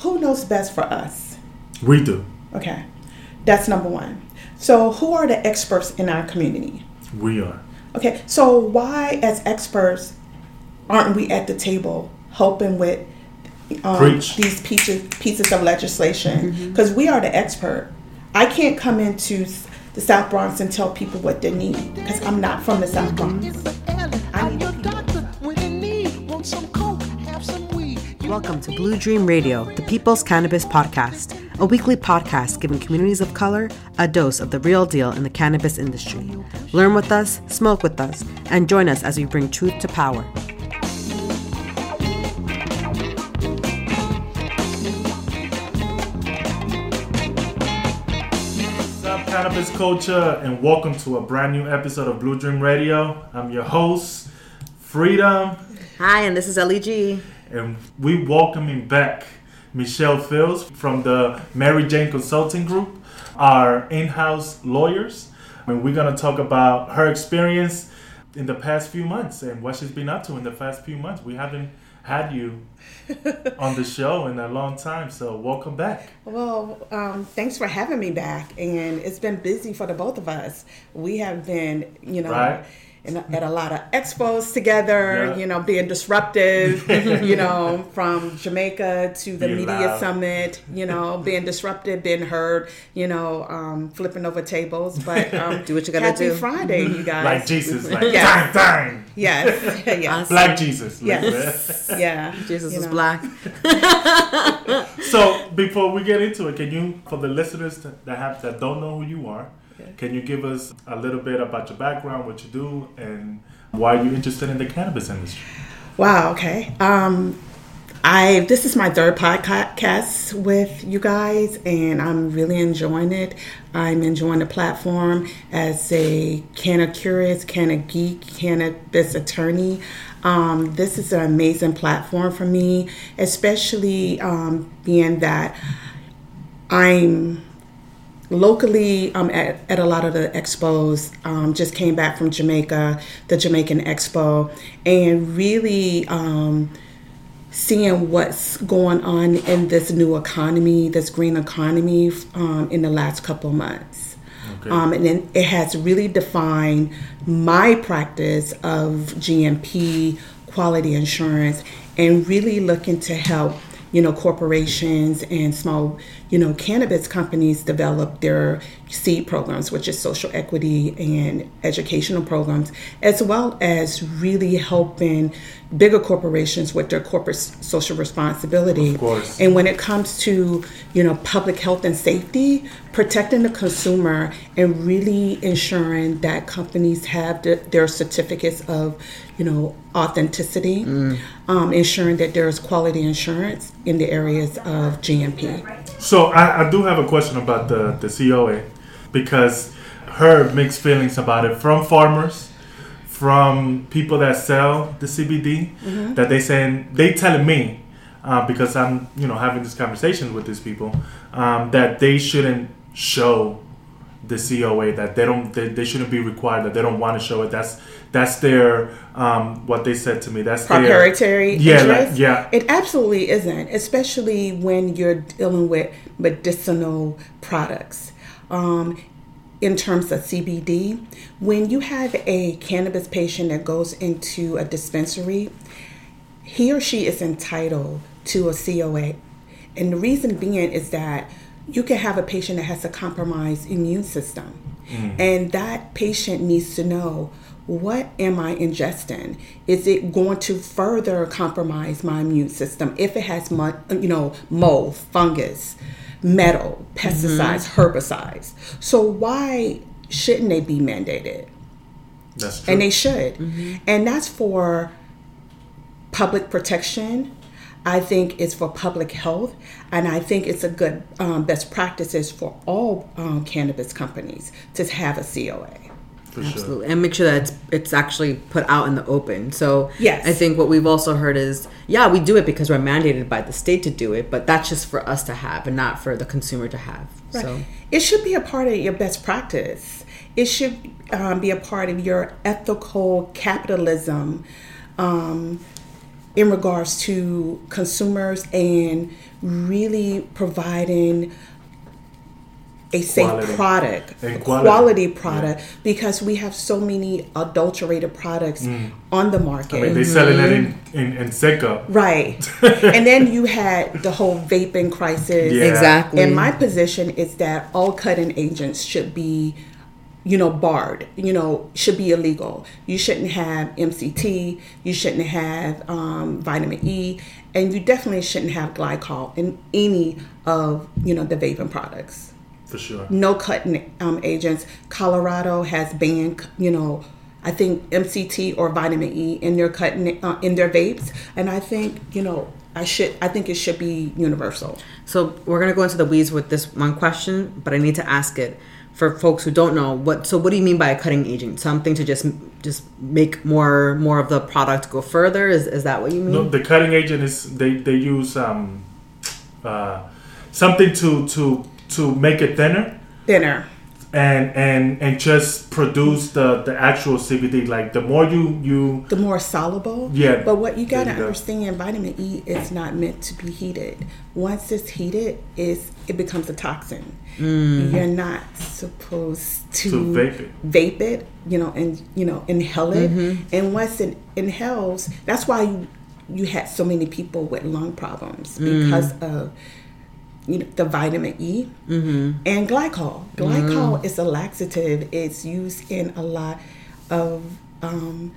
who knows best for us? We do. Okay, that's number one. So, who are the experts in our community? We are. Okay, so why, as experts, aren't we at the table helping with um, these pieces pieces of legislation? Because we are the expert. I can't come into the South Bronx and tell people what they need because I'm not from the South Bronx. Welcome to Blue Dream Radio, the People's Cannabis Podcast, a weekly podcast giving communities of color a dose of the real deal in the cannabis industry. Learn with us, smoke with us, and join us as we bring truth to power. What's up, cannabis culture, and welcome to a brand new episode of Blue Dream Radio. I'm your host, Freedom, Hi, and this is LEG. And we welcoming back Michelle Fields from the Mary Jane Consulting Group, our in-house lawyers, and we're gonna talk about her experience in the past few months and what she's been up to in the past few months. We haven't had you on the show in a long time, so welcome back. Well, um, thanks for having me back. And it's been busy for the both of us. We have been, you know, Right. In at a lot of expos together, Yeah. you know, being disruptive, you know, from Jamaica to the Being Media loud. Summit, you know, being disruptive, being heard, you know, um, flipping over tables. But um, Do what you gotta happy do. Friday, you guys. Like Jesus, like Yeah. dang, dang. Yes. yes. Black Jesus. Yes. Yeah. Jesus You is know. black. So before we get into it, can you, for the listeners that that have that don't know who you are, can you give us a little bit about your background, what you do, and why you're interested in the cannabis industry? Wow. Okay. Um, I this is my third podcast with you guys, and I'm really enjoying it. I'm enjoying the platform as a canna curious, canna geek, cannabis attorney. Um, this is an amazing platform for me, especially um, being that I'm locally um, at, at a lot of the expos um, just came back from jamaica the jamaican expo and really um, seeing what's going on in this new economy this green economy um, in the last couple months Okay. um, and then it has really defined my practice of GMP quality insurance and really looking to help you know corporations and small you know cannabis companies develop their seed programs which is social equity and educational programs as well as really helping bigger corporations with their corporate social responsibility. Of course. and when it comes to you know public health and safety protecting the consumer and really ensuring that companies have the, their certificates of you know authenticity um, ensuring that there's quality insurance in the areas of gmp So I, I do have a question about the, the COA because heard mixed feelings about it from farmers, from people that sell the CBD, that they saying they telling me uh, because I'm you know having this conversation with these people um, that they shouldn't show the COA that they don't they, they shouldn't be required that they don't want to show it. That's that's their um, what they said to me. That's their proprietary Yeah, like, yeah. It absolutely isn't, especially when you're dealing with medicinal products. Um, in terms of CBD, when you have a cannabis patient that goes into a dispensary, he or she is entitled to a COA. And the reason being is that you can have a patient that has a compromised immune system. And that patient needs to know what am I ingesting? Is it going to further compromise my immune system if it has, you know, mold, fungus, metal, pesticides, herbicides? So why shouldn't they be mandated? That's true. and they should. And that's for public protection. I think it's for public health, and I think it's a good um, best practices for all um, cannabis companies to have a COA. For sure. Absolutely, and make sure that it's it's actually put out in the open. So Yes. I think what we've also heard is, yeah, we do it because we're mandated by the state to do it, but that's just for us to have and not for the consumer to have. So It should be a part of your best practice. It should um, be a part of your ethical capitalism um, in regards to consumers and really providing a safe Quality. product, a quality. quality, product, because we have so many adulterated products on the market. Mm. I mean, they selling it in in, in Seca. Right. and then you had the whole vaping crisis. Yeah. Exactly. And my position is that all cutting agents should be, you know, barred, you know, should be illegal. You shouldn't have MCT, you shouldn't have um, vitamin E, and you definitely shouldn't have glycol in any of, you know, the vaping products For sure. no cutting um, agents. Colorado has banned, you know, I think MCT or vitamin E in their cutting uh, in their vapes, and I think you know I should I think it should be universal. So we're gonna go into the weeds with this one question, but I need to ask it for folks who don't know what. So what do you mean by a cutting agent? Something to just just make more more of the product go further? Is is that what you mean? No, the cutting agent is they they use um, uh, something to to to make it thinner Thinner, and and and just produce the the actual CBD. Like the more you you the more soluble. Yeah, But what you gotta you go. understand, vitamin E is not meant to be heated. Once it's heated, is it becomes a toxin. Mm. You're not supposed to, To vape it. vape it, you know, and you know, inhale it. Mm-hmm. And once it inhales, that's why you you had so many people with lung problems mm. because of you know the vitamin E and glycol. Glycol is a laxative. It's used in a lot of um,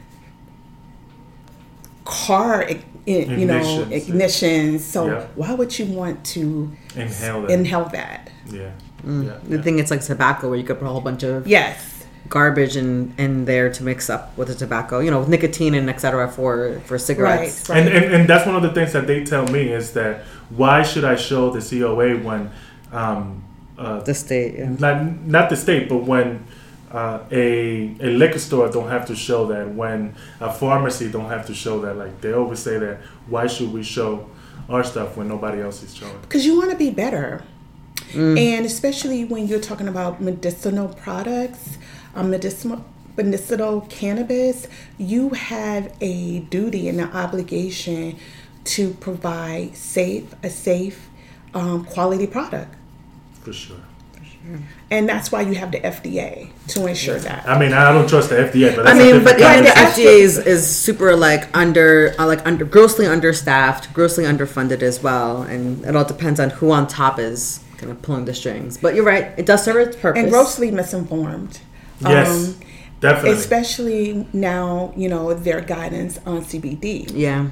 car, i- you know, Ignitions. ignitions. So Yeah. why would you want to inhale that. inhale that? yeah. Mm. yeah. The thing it's like tobacco, where you could put a whole bunch of Yes. Garbage in in there to mix up with the tobacco. You know, with nicotine and etc. for for cigarettes. Right. And, and and that's one of the things that they tell me is that why should I show the COA when um, uh, The state. Yeah. not not the state, but when uh, a a liquor store don't have to show that, when a pharmacy don't have to show that. Like they always say that, why should we show our stuff when nobody else is showing? because you want to be better and especially when you're talking about medicinal products um, medicinal medicinal cannabis you have a duty and an obligation to provide safe a safe um, quality product For sure. and that's why you have the fda to ensure that I mean, I don't trust the FDA, but I that's a mean, different but Yeah, even the the FDA is, is super like under uh, like under grossly understaffed, grossly underfunded as well, and it all depends on who on top is kind of pulling the strings. But you're right; it does serve its purpose. and grossly misinformed Yes, Um, definitely. especially now you know their guidance on cbd yeah,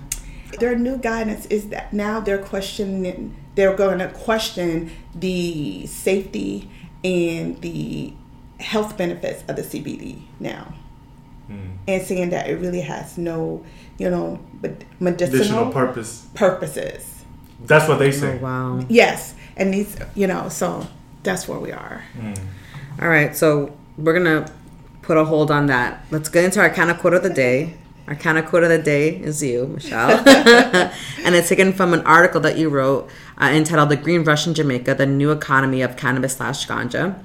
their new guidance is that now they're questioning they're going to question the safety and the health benefits of the CBD now and saying that it really has no you know med- medicinal Additional purpose. purposes That's what they oh say. wow. yes and these you know so that's where we are All right, so we're gonna put a hold on that. Let's get into our kind of quote of the day. Our kind of quote of the day is you, Michelle, and it's taken from an article that you wrote uh, entitled "The Green Rush in Jamaica: The New Economy of Cannabis Slash Ganja,"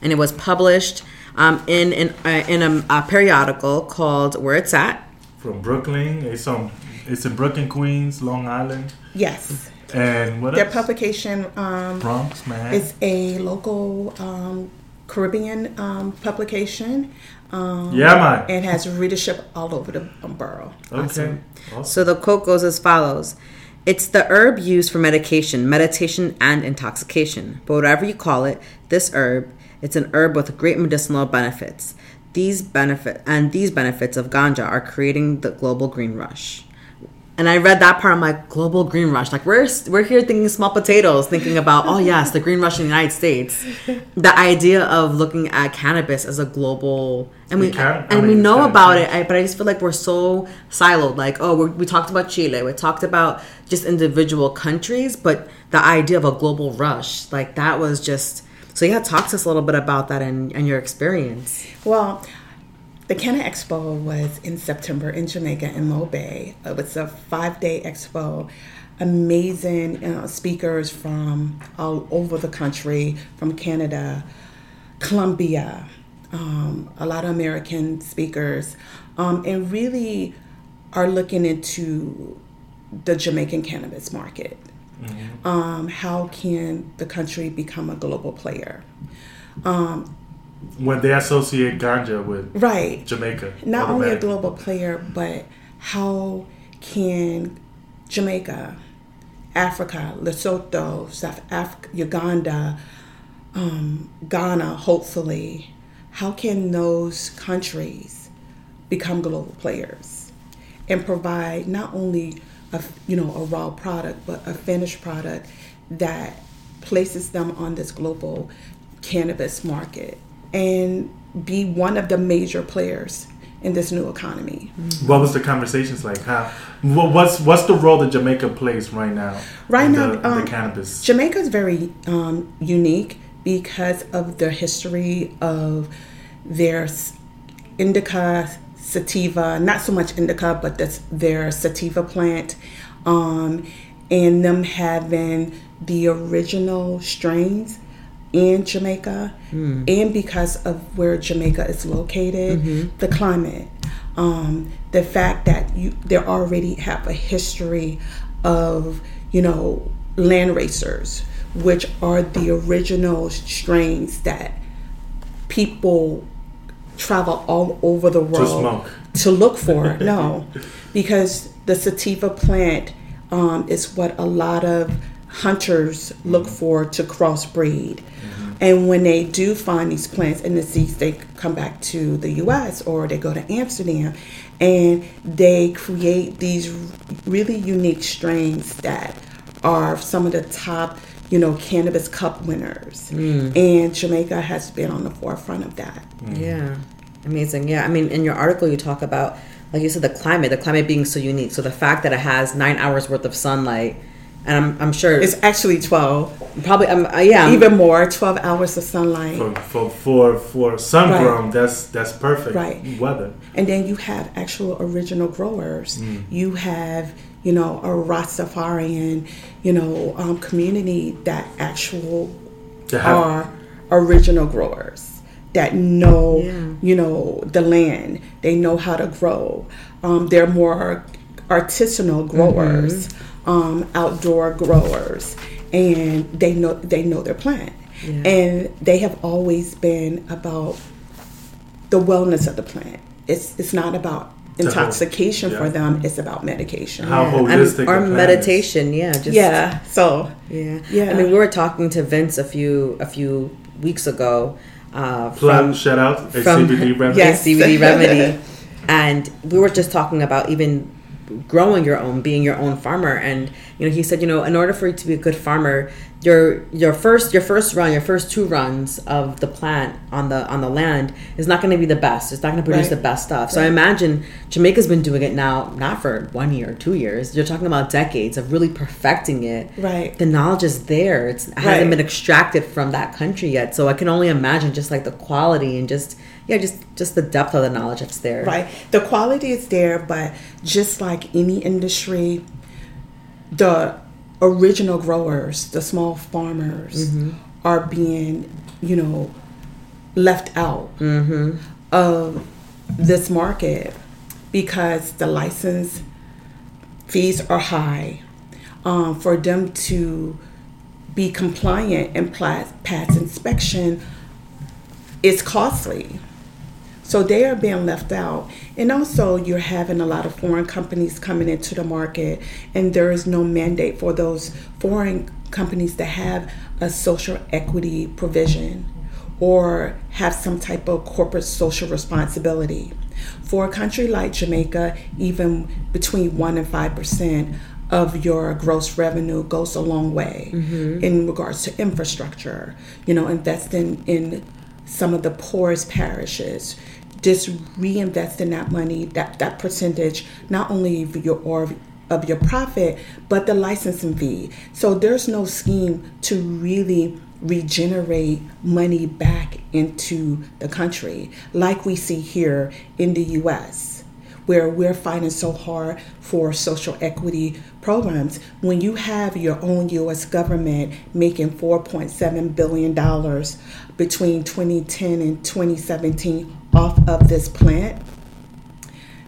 and it was published um, in in, uh, in a, a periodical called "Where It's At." From Brooklyn, it's on. It's in Brooklyn, Queens, Long Island, yes and what their else? publication um, Bronx, man. is a local um, Caribbean um, publication um, yeah, man. and has readership all over the um, borough. Okay. Awesome. So the quote goes as follows It's the herb used for medication, meditation, and intoxication. But whatever you call it, this herb, it's an herb with great medicinal benefits. These benefit and these benefits of ganja are creating the global green rush. And I read that part. I'm like, global green rush. Like we're we're here thinking small potatoes, thinking about oh yes, the green rush in the United States. The idea of looking at cannabis as a global, and we We can- and we mean, it's know about change. it. I, but I just feel like we're so siloed. Like, oh, we're, we talked about Chile, we talked about just individual countries, but the idea of a global rush, like that was just. So yeah, talk to us a little bit about that and, and your experience. Well, the Canna Expo was in September in Jamaica in Mo Bay. It was a five day expo. Amazing you know, speakers from all over the country, from Canada, Colombia, um, a lot of American speakers, um, and really are looking into the Jamaican cannabis market. Um, how can the country become a global player? When they associate ganja with Right. Jamaica, not only a global player, but how can Jamaica, Africa, Lesotho, South Africa, Uganda, um, Ghana, hopefully, how can those countries become global players and provide not only a you know a raw product, but a finished product that places them on this global cannabis market and be one of the major players in this new economy. What was the conversations like? How? What's what's the role that Jamaica plays right now? Right now, the, um, the cannabis. Jamaica is very um, unique because of the history of their indica sativa, not so much indica, but that's their sativa plant, um, and them having the original strains in Jamaica, and because of where Jamaica is located, the climate, um, the fact that you they already have a history of you know landraces, which are the original strains that people travel all over the world smoke. to look for. no, because the sativa plant um, is what a lot of hunters look for to crossbreed. And when they do find these plants in the seeds, they come back to the U.S. or they go to Amsterdam, and they create these really unique strains that are some of the top, you know, cannabis cup winners. Mm. And Jamaica has been on the forefront of that. Mm. Yeah, amazing. Yeah, I mean, in your article, you talk about, like you said, the climate, the climate being so unique. So the fact that it has nine hours worth of sunlight, and I'm, I'm sure It's actually 12, probably, um, uh, yeah, even more, 12 hours of sunlight. for for for, for sun Right. grown, that's that's perfect Right. weather. And then you have actual original growers. You have, you know, a Rastafarian, you know, um, community that actual To are original growers that know, Yeah. you know, the land. They know how to grow. Um, they're more artisanal growers, um, outdoor growers, and they know they know their plant. And they have always been about the wellness of the plant. It's it's not about whole- intoxication for them. It's about medication. How holistic the or plant is. meditation. Yeah, just yeah. So Yeah. Yeah. I mean, we were talking to Vince a few a few weeks ago. Uh, Plug, from shout out a from- CBD remedy. Yes. CBD remedy, and we were just talking about even growing your own, being your own farmer. And you know, he said, you know, in order for you to be a good farmer, your your first your first run, your first two runs of the plant on the on the land is not going to be the best. It's not going to produce Right. the best stuff. So I imagine Jamaica's been doing it now, not for one year two years. You're talking about decades of really perfecting it. Right. The knowledge is there. It's, it hasn't been extracted from that country yet. So I can only imagine just like the quality and just yeah, just just the depth of the knowledge that's there. Right. The quality is there, but just like any industry, the original growers, the small farmers, are being, you know, left out of this market because the license fees are high. Um, for them to be compliant and pass, pass inspection, it's costly. So they are being left out. And also, you're having a lot of foreign companies coming into the market, and there is no mandate for those foreign companies to have a social equity provision or have some type of corporate social responsibility. For a country like Jamaica, even between 1 and 5% of your gross revenue goes a long way mm-hmm. in regards to infrastructure, you know, investing in some of the poorest parishes just reinvesting that money that that percentage not only of your or of your profit but the licensing fee so there's no scheme to really regenerate money back into the country like we see here in the US where we're fighting so hard for social equity programs. When you have your own US government making $4.7 billion between 2010 and 2017 off of this plant,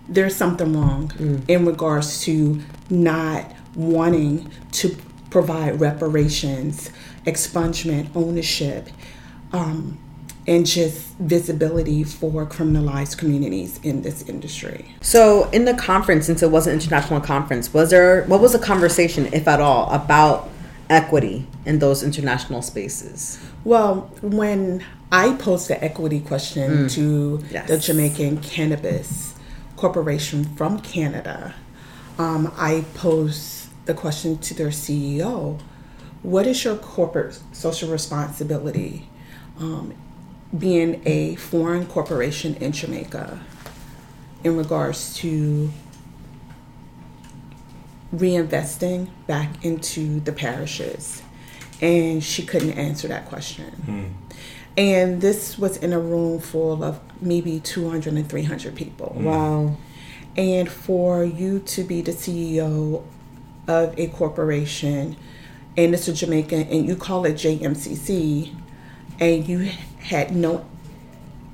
there's something wrong in regards to not wanting to provide reparations, expungement, ownership, um, and just visibility for criminalized communities in this industry. So, in the conference, since it was an international conference, was there what was the conversation, if at all, about equity in those international spaces? Well, when I posed the equity question to Yes. the Jamaican Cannabis Corporation from Canada, um, I posed the question to their CEO What is your corporate social responsibility um, being a foreign corporation in Jamaica in regards to reinvesting back into the parishes? And she couldn't answer that question. And this was in a room full of maybe 200 and 300 people. Mm. Wow. And for you to be the CEO of a corporation, and it's a Jamaican, and you call it JMCC, and you had no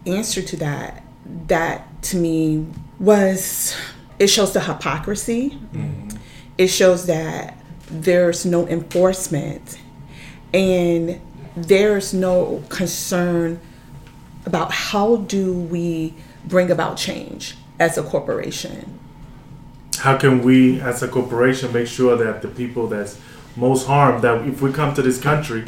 answer to that, that to me was, it shows the hypocrisy. Mm. It shows that there's no enforcement and there's no concern about how do we bring about change as a corporation. How can we, as a corporation, make sure that the people that's most harmed, that if we come to this country,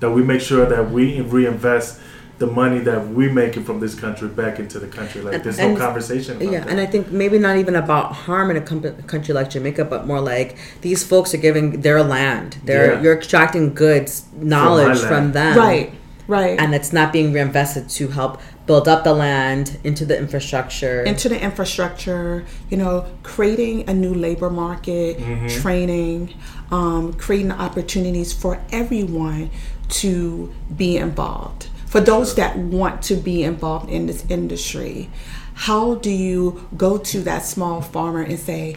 that we make sure that we reinvest the money that we making from this country back into the country? Like, there's no conversation about Yeah, that. and I think maybe not even about harm in a com- country like Jamaica, but more like these folks are giving their land. They're Yeah. you're extracting goods, knowledge land. from them, right, right. And it's not being reinvested to help build up the land into the infrastructure. into the infrastructure, you know, creating a new labor market, training, um, creating opportunities for everyone to be involved. For those that want to be involved in this industry, how do you go to that small farmer and say,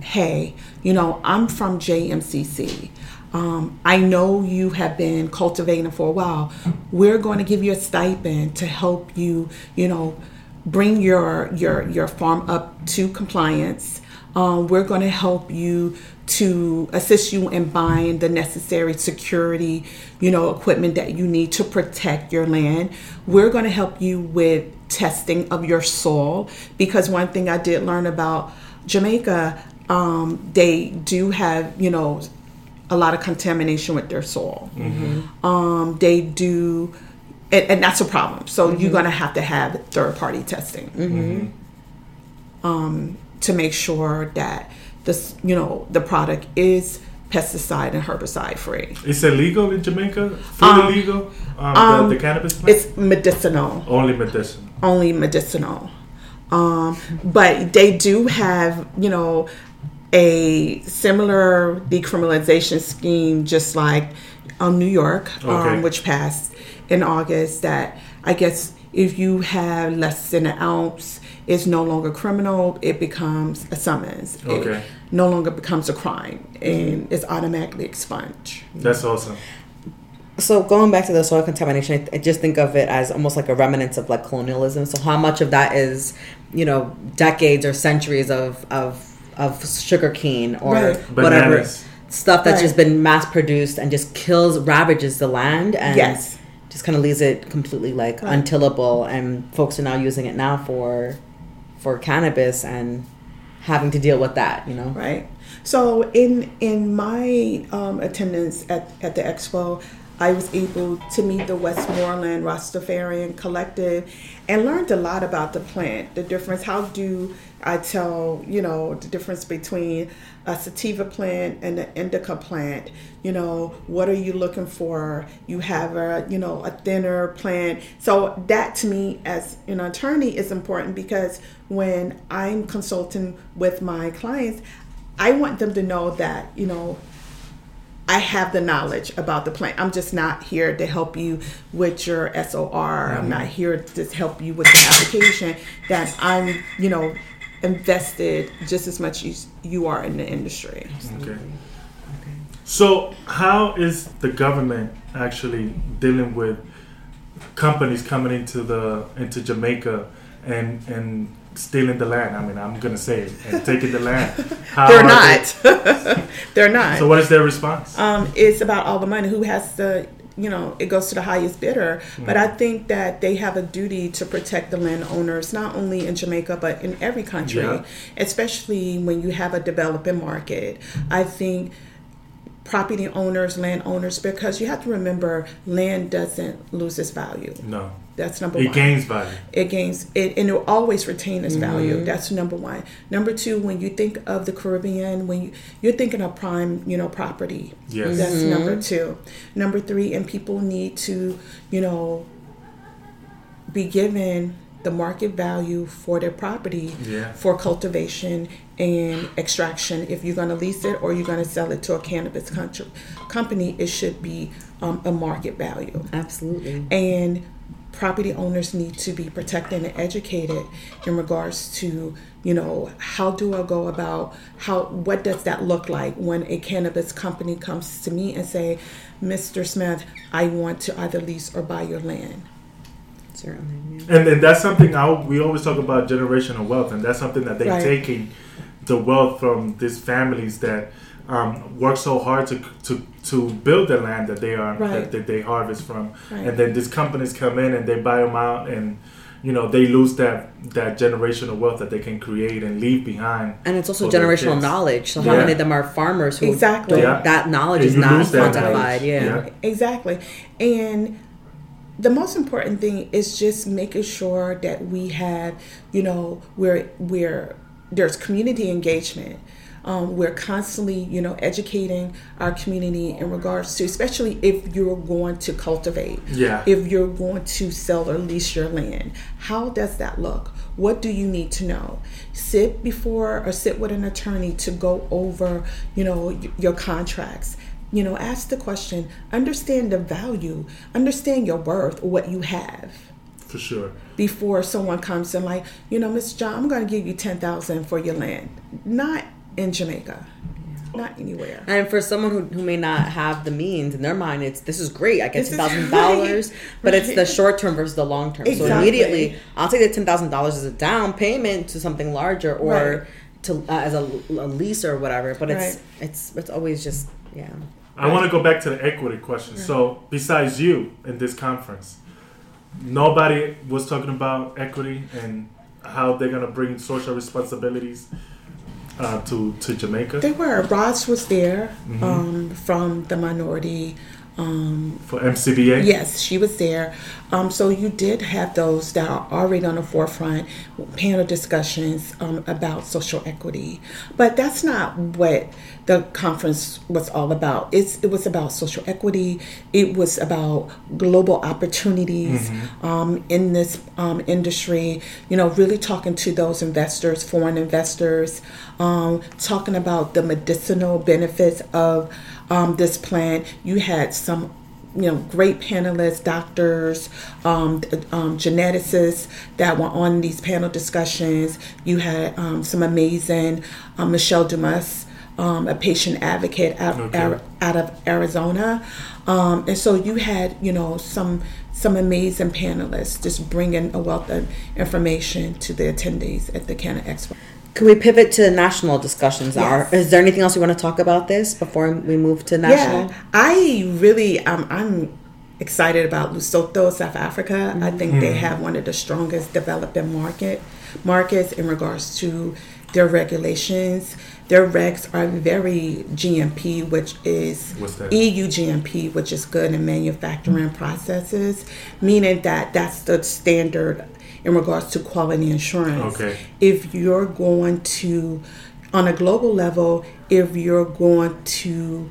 hey, you know, I'm from JMCC. Um, I know you have been cultivating for a while. We're going to give you a stipend to help you, you know, bring your your your farm up to compliance. Um, we're going to help you to assist you in buying the necessary security, you know, equipment that you need to protect your land. We're going to help you with testing of your soil because one thing I did learn about Jamaica, um, they do have, you know, a lot of contamination with their soil. Um, they do, and, and that's a problem. So you're going to have to have third party testing um, to make sure that this, you know, the product is pesticide and herbicide free. It's illegal in Jamaica? Fully Um, legal? Um, um, the, the cannabis plant? It's medicinal. Only medicinal. only medicinal. Um, but they do have, you know, a similar decriminalization scheme, just like um, New York, Okay. um, which passed in August. That I guess if you have less than an ounce, it's no longer criminal. It becomes a summons. It Okay. no longer becomes a crime, and it's automatically expunged. That's awesome. So going back to the soil contamination, I, I just think of it as almost like a remnants of like colonialism. So how much of that is, you know, decades or centuries of of of sugar cane or Right. whatever Bananas. stuff that's Right. just been mass produced and just kills, ravages the land and Yes. just kind of leaves it completely like Right. untillable. And folks are now using it now for for cannabis and having to deal with that. You know, right so in in my um, attendance at, at the expo i was able to meet the westmoreland rastafarian collective and learned a lot about the plant the difference how do i tell you know the difference between a sativa plant and an indica plant you know what are you looking for you have a you know a thinner plant so that to me as an attorney is important because when i'm consulting with my clients I want them to know that, you know, I have the knowledge about the plant. I'm just not here to help you with your SOR. I'm mm-hmm. not here to help you with the application. That I'm, you know, invested just as much as you are in the industry. Okay. So, how is the government actually dealing with companies coming into the into Jamaica and and stealing the land. I mean, I'm gonna say it and taking the land. How They're not. They're not. So what is their response? um, it's about all the money. Who has the, you know, it goes to the highest bidder. But I think that they have a duty to protect the landowners, not only in Jamaica, but in every country, Yeah. especially when you have a developing market. I think property owners, landowners, because you have to remember land doesn't lose its value. no, That's number it one. It gains value. it gains it and it will always retain its value. That's number one. Number two when you think of the caribbean when you you're thinking of prime you know property. Yes. that's number two. Number three and people need to you know be given the market value for their property Yeah. for cultivation and extraction. If you're going to lease it or you're going to sell it to a cannabis country, company it should be um, a market value. Absolutely. and property owners need to be protected and educated in regards to you know how do i go about how what does that look like when a cannabis company comes to me and say mr smith i want to either lease or buy your land Certainly. And, then that's something I, we always talk about generational wealth, and that's something that they're Right. taking the wealth from these families that um, work so hard to, to to build the land that they are Right. that, that they harvest from, Right. and then these companies come in and they buy them out, and you know they lose that that generational wealth that they can create and leave behind. And it's also generational knowledge. So how Yeah. many of them are farmers who Exactly. don't, Yeah. that knowledge And is not quantified. Yeah. Yeah. exactly and the most important thing is just making sure that we have you know we're we're there's community engagement um, we're constantly you know educating our community in regards to especially if you're going to cultivate. Yeah. if you're going to sell or lease your land. How does that look? What do you need to know? Sit before or sit with an attorney to go over you know your contracts. You know ask the question understand the value understand your worth what you have. For sure. before someone comes and like you know miss john i'm going to give you 10000 for your land. Not in jamaica not anywhere And for someone who, who may not have the means in their mind, it's this is great. I get This ten is thousand dollars, right, but it's the short term versus the long term. So immediately, I'll take the ten thousand dollars as a down payment to something larger, or Right. to uh, as a, a lease or whatever. But it's Right. it's it's always just yeah. I want to go back to the equity question. So, besides you in this conference, nobody was talking about equity and how they're gonna bring social responsibilities uh, to to Jamaica they were ross was there Mm-hmm. um, from the minority um, for MCBA. Yes, she was there. Um, so you did have those that are already on the forefront, panel discussions um, about social equity. But that's not what the conference was all about. It's, it was about social equity. It was about global opportunities um, in this um, industry. You know, really talking to those investors, foreign investors, um, talking about the medicinal benefits of um, this plant. You had some you know great panelists doctors um, um, geneticists that were on these panel discussions you had um, some amazing um, michelle dumas um, a patient advocate out, Okay. out of arizona um, and so you had you know some some amazing panelists just bringing a wealth of information to the attendees at the Canna Expo. Can we pivot to national discussions? Are is there anything else you want to talk about this before we move to national? Yeah, I really, um, I'm excited about Lesotho, South Africa. I think they have one of the strongest developing market markets in regards to their regulations. Their regs are very GMP, which is? EU GMP, which is good in manufacturing processes, meaning that that's the standard in regards to quality assurance. Okay. If you're going to, on a global level, if you're going to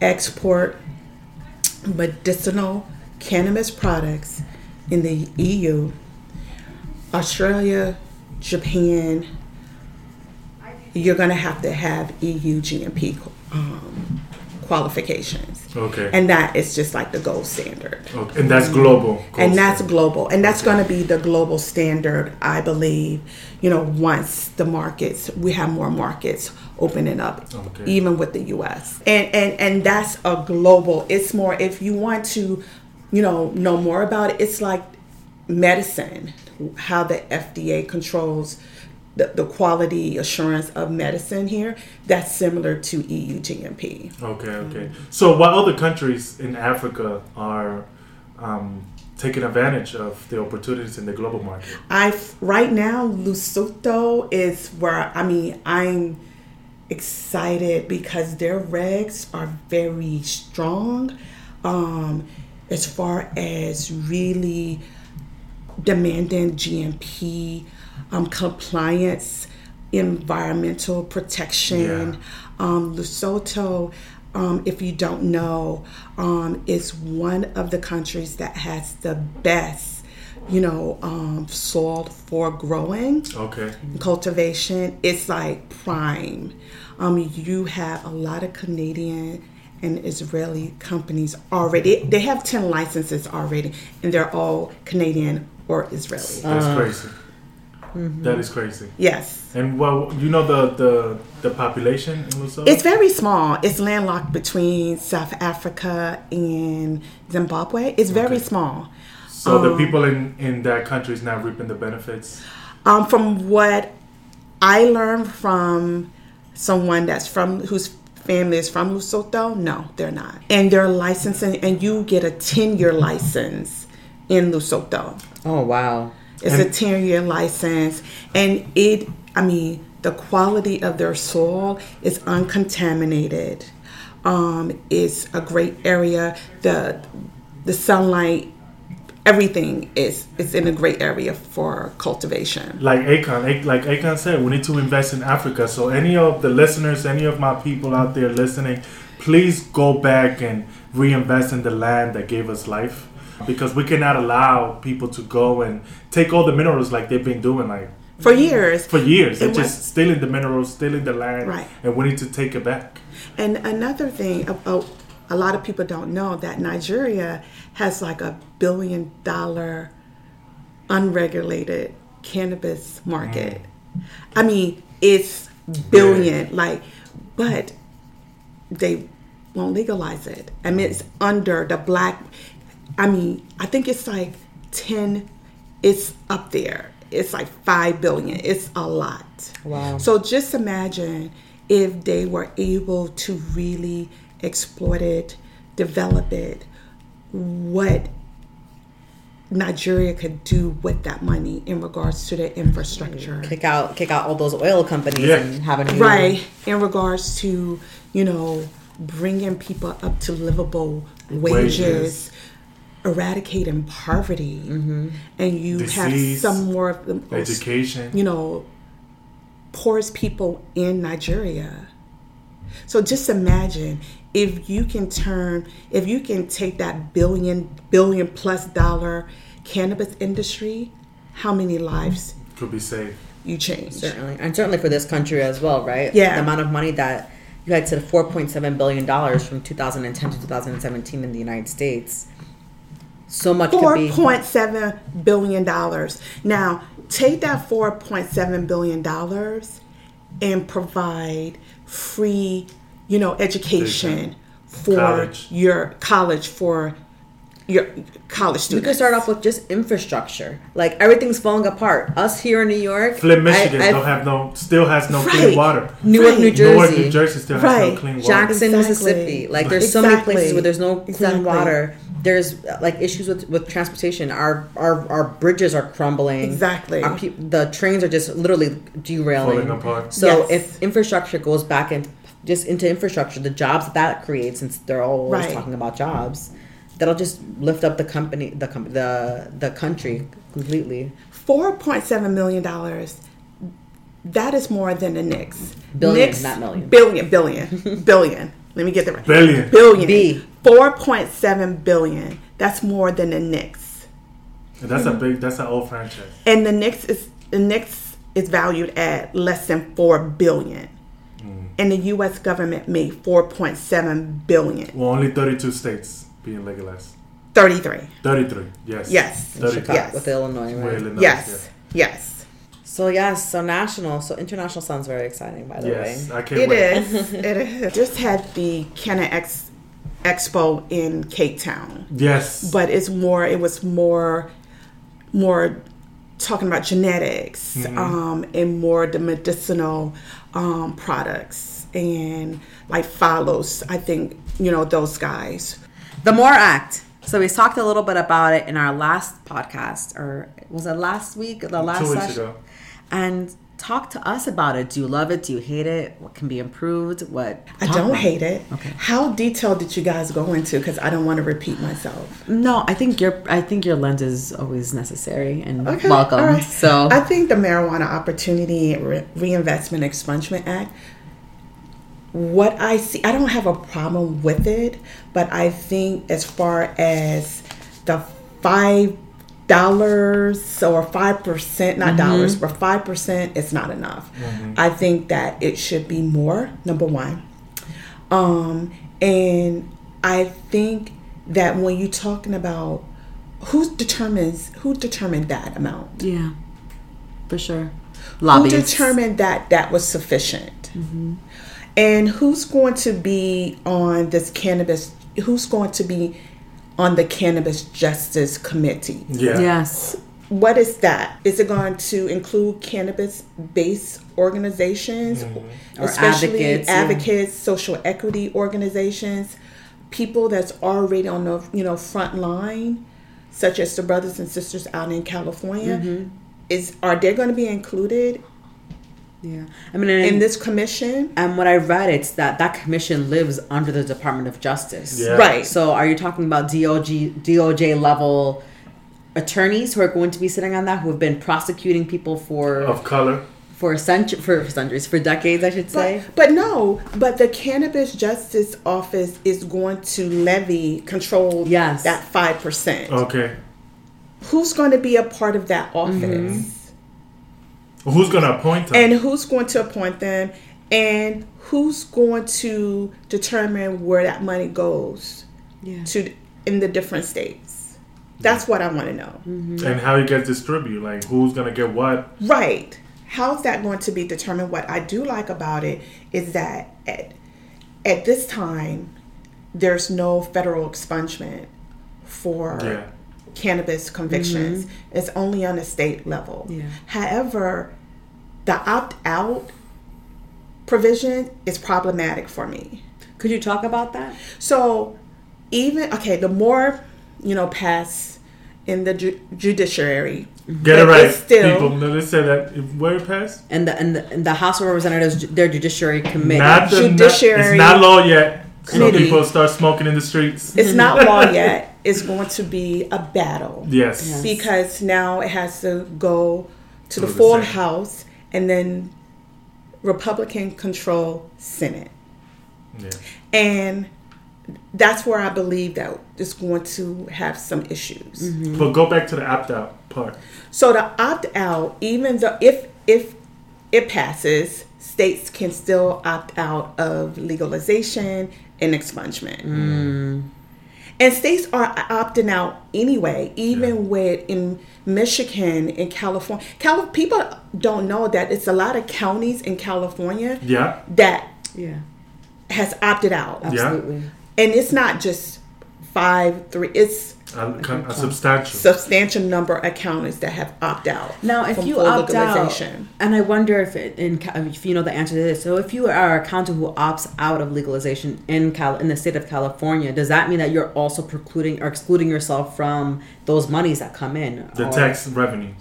export medicinal cannabis products in the EU, Australia, Japan, you're going to have to have EU GMP um, qualifications. Okay. And that is just like the gold standard. okay. And that's global. And that's Gold global. And that's going to be the global standard, I believe, you know, once the markets, we have more markets opening up, Okay. even with the US. And, and, and that's a global, it's more, if you want to, you know, know more about it, it's like medicine. how the FDA controls the, the quality assurance of medicine here, that's similar to EU GMP. Okay, okay. So, what other countries in Africa are um, taking advantage of the opportunities in the global market? I right now Lesotho is where I mean I'm excited because their regs are very strong um, as far as really demanding GMP um, compliance, environmental protection. Yeah. Um, Lesotho, um, if you don't know, um, is one of the countries that has the best, you know, um, soil for growing Okay. cultivation. It's like prime. Um, you have a lot of Canadian and Israeli companies already. They have ten licenses already, and they're all Canadian or Israeli. That's crazy. That is crazy. Yes. And well, you know the the, the population in Lesotho. It's very small. It's landlocked between South Africa and Zimbabwe. It's very Okay. small. so the people in in that country is not reaping the benefits. Um, from what I learned from someone that's from whose family is from Lesotho, no, they're not. And they're licensing, and you get a ten-year license in Lesotho. Oh wow. It's a ten-year license, and it. I mean, the quality of their soil is uncontaminated. Um, it's a great area. the The sunlight, everything is is in a great area for cultivation. Like Akon, like Akon said, we need to invest in Africa. So any of the listeners, any of my people out there listening, please go back and reinvest in the land that gave us life. Because we cannot allow people to go and take all the minerals like they've been doing like For years, for years. They're just stealing the minerals, stealing the land, Right. and we need to take it back. And another thing, a, a, a lot of people don't know that Nigeria has like a billion dollar unregulated cannabis market. Mm. I mean, it's billion, like, but they won't legalize it. I mean, it's under the black. I mean, I think it's like ten. It's up there. It's like five billion. It's a lot. Wow. So just imagine if they were able to really exploit it, develop it, what Nigeria could do with that money in regards to the infrastructure. Kick out kick out all those oil companies Yeah. and have a new Right, in regards to, you know, bringing people up to livable wages, Wages. Eradicating poverty, mm-hmm. and you Disease, have some more of the most, Education. you know, poorest people in Nigeria. So just imagine if you can turn, if you can take that billion, billion plus dollar cannabis industry, how many lives could be saved. you change? Certainly, and certainly for this country as well, right? Yeah. the amount of money that you had said four point seven billion dollars from 2010 to 2017 in the United States. So much could Four be. point seven billion dollars. Now take that four point seven billion dollars and provide free, you know, education Education. for College. your college for your college We students. could start off with just infrastructure. Like everything's falling apart. Us here in New York, Flint, Michigan I- I- don't have no, still has no Right. clean water. Newark, Right. New Jersey, Newark, New Jersey still has Right. no clean water. Jackson, Exactly. Mississippi. Like there's so many places where there's no clean water. There's like issues with with transportation. Our our our bridges are crumbling. Exactly. Our pe- the trains are just literally derailing. Falling apart. So Yes. if infrastructure goes back and just into infrastructure, the jobs that that creates, since they're always Right. talking about jobs, that'll just lift up the company, the com- the the country completely. Four point seven million dollars. That is more than the Knicks. Billion, Knicks, not million. Billion, billion, billion. Let me get that right. Billion. Billion. B. Four point seven billion. That's more than the Knicks. And that's a big, that's an old franchise. And the Knicks is the Knicks is valued at less than four billion. Mm. And the U.S. government made four point seven billion. Well, only 32 states being legalized. Thirty-three. 33, yes. Yes. 33. Chicago Yes. with Illinois, Well, right? Illinois, Yes. Yes. So yes, so national, so international sounds very exciting. By the Yes, way, I can't It wait. is. it is. Just had the Canna X Expo in Cape Town. Yes. but it's more it was more more talking about genetics um, and more the medicinal um, products and like follows. I think you know those guys. The More Act. So we talked a little bit about it in our last podcast, or was it last week? The last Two weeks session? ago. And talk to us about it. Do you love it? Do you hate it? What can be improved? What I don't about hate it. Okay. How detailed did you guys go into? Because I don't want to repeat myself. No, I think your I think your lens is always necessary and Okay, welcome. right. So I think the Marijuana Opportunity Re- Reinvestment Expungement Act. What I see, I don't have a problem with it, but I think as far as the five dollars or five percent, not mm-hmm. dollars, but five percent, it's not enough. Mm-hmm. I think that it should be more. Number one, um, and I think that when you're talking about who determines who determined that amount, yeah, for sure. who Lobbyists. determined that that was sufficient, mm-hmm. and who's going to be on this cannabis? Who's going to be on the cannabis justice committee? Yeah. Yes. What is that? Is it going to include cannabis-based organizations, Or especially advocates, yeah. social equity organizations, people that's already on the you know front line, such as the brothers and sisters out in California? Mm-hmm. Is are they going to be included Yeah. I mean, in and, this commission? and what I read, it's that that commission lives under the Department of Justice. Yeah. Right. So are you talking about DOJ DOJ level attorneys who are going to be sitting on that who have been prosecuting people for Of color. for a century for centuries for decades I should say. But, but no, but the Cannabis Justice Office is going to levy control Yes. that five percent. Okay. Who's going to be a part of that office? Mm-hmm. Who's gonna appoint them? and who's going to appoint them and who's going to determine where that money goes Yeah. to in the different states that's what i want to know mm-hmm. and how it gets distributed. Like who's gonna get what? right how's that going to be determined what i do like about it is that at, at this time there's no federal expungement for Yeah. cannabis convictions mm-hmm. it's only on a state level Yeah. however the opt-out provision is problematic for me Could you talk about that? so even okay the more you know pass in the ju- judiciary Get it right, still people. No, they say that if where it passed. And the and the, and the House of Representatives their judiciary committee. Not the Judiciary Not, it's not law yet. So people start smoking in the streets. it's not law yet it's going to be a battle Yes. Yeah. because now it has to go to the the full house and then republican control senate Yeah. and that's where i believe that it's going to have some issues mm-hmm. But go back to the opt out part. So the opt out, even though if if it passes, states can still opt out of legalization and expungement. Mm. And states are opting out anyway, even Yeah. with in Michigan and California. Cal- people don't know that it's a lot of counties in California Yeah. that Yeah. has opted out. Absolutely. And it's not just five, three, it's A, a substantial. substantial number of counties that have opted out. Now, if from you full opt out, and I wonder if it, in if you know the answer to this, so if you are a county who opts out of legalization in Cal in the state of California, does that mean that you're also precluding or excluding yourself from those monies that come in? the Or- tax revenues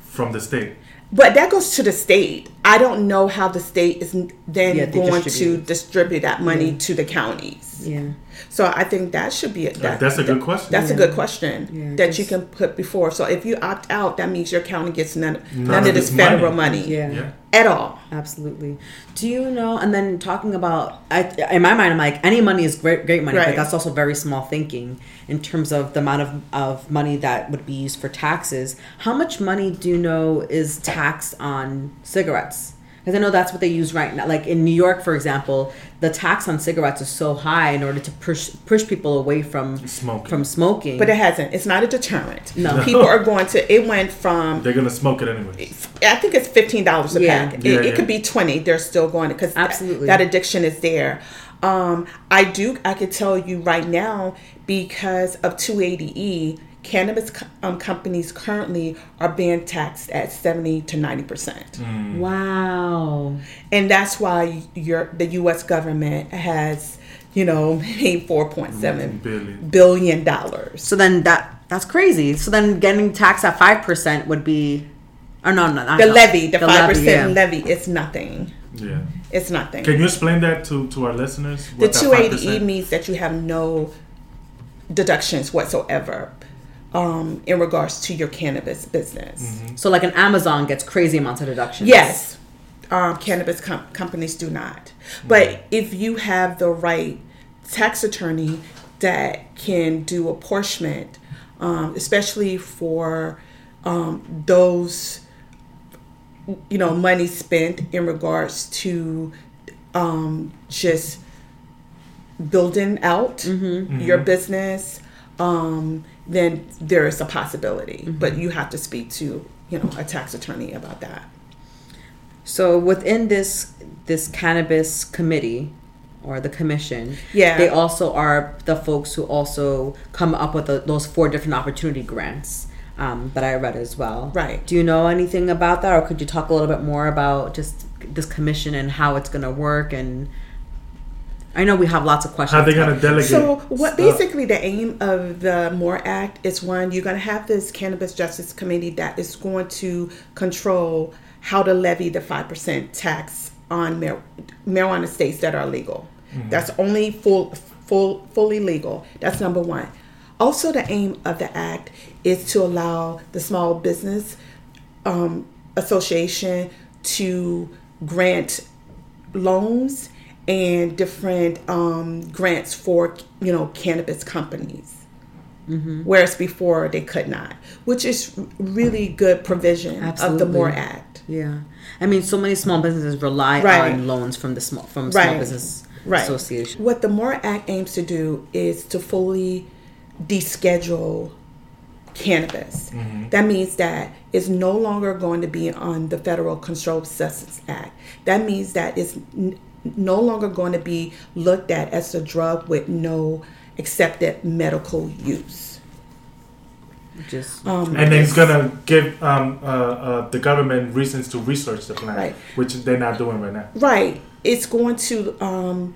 from the state. But that goes to the state. I don't know how the state is then Yeah, going distribute. to distribute that money to the counties. Yeah. So I think that should be a, that, that's a good question. That's a good question Yeah, that you can put before. So if you opt out, that means your county gets none, none, None of of this this federal money. money, Yeah. Yeah. at all. Absolutely. Do you know? And then talking about, I, in my mind, I'm like, any money is great, great money, Right. but that's also very small thinking in terms of the amount of, of money that would be used for taxes. How much money do you know is taxed on cigarettes? Because I know that's what they use right now. Like in New York, for example, the tax on cigarettes is so high in order to push push people away from Smoking. from smoking. But it hasn't. It's not a deterrent. No. People are going to. It went from They're gonna smoke it anyway. I think it's fifteen dollars a Yeah. pack. Yeah, it, it could be twenty. They're still going because Absolutely. that, addiction is there. Um, I do. I could tell you right now because of two eighty e. cannabis co- um, companies currently are being taxed at 70 to 90 percent. Mm. Wow. and that's why your the U.S. government has, you know, made four point seven Billion. billion dollars. So then that that's crazy. So then getting taxed at five percent would be, or no, no, not The no. levy, the five percent yeah. levy, is nothing. Yeah. It's nothing. Can you explain that to, to our listeners? the what that two eighty E means that you have no deductions whatsoever um, in regards to your cannabis business. Mm-hmm. So like an Amazon gets crazy amounts of deductions. Yes, um, cannabis com- companies do not. But if you have the right tax attorney that can do apportionment, um, especially for um, those, you know, money spent in regards to um, just building out your business, um, then there is a possibility. But you have to speak to, you know, a tax attorney about that. So within this this cannabis committee or the commission, Yeah. they also are the folks who also come up with the, those four different opportunity grants um, that I read as well. Right. Do you know anything about that, or could you talk a little bit more about just this commission and how it's going to work? And I know we have lots of questions. How they gonna delegate? So, what stuff? basically the aim of the MORE Act is one, you're going to have this Cannabis Justice Committee that is going to control how to levy the 5% tax on mar- marijuana states that are legal. That's only full, full, fully legal. That's number one. Also, the aim of the act is to allow the Small Business um, Association to grant loans and different um, grants for you know cannabis companies whereas before they could not which is really good provision of the Absolutely. more act Yeah, I mean, so many small businesses rely Right. on loans from the small from small Right. business right association. what the more act aims to do is to fully deschedule cannabis that means that it's no longer going to be on the federal controlled substance act that means that it's n- no longer going to be looked at as a drug with no accepted medical use Just um, and then it's gonna give um, uh, uh, the government reasons to research the plan, Right. which they're not doing right now. Right. It's going to um,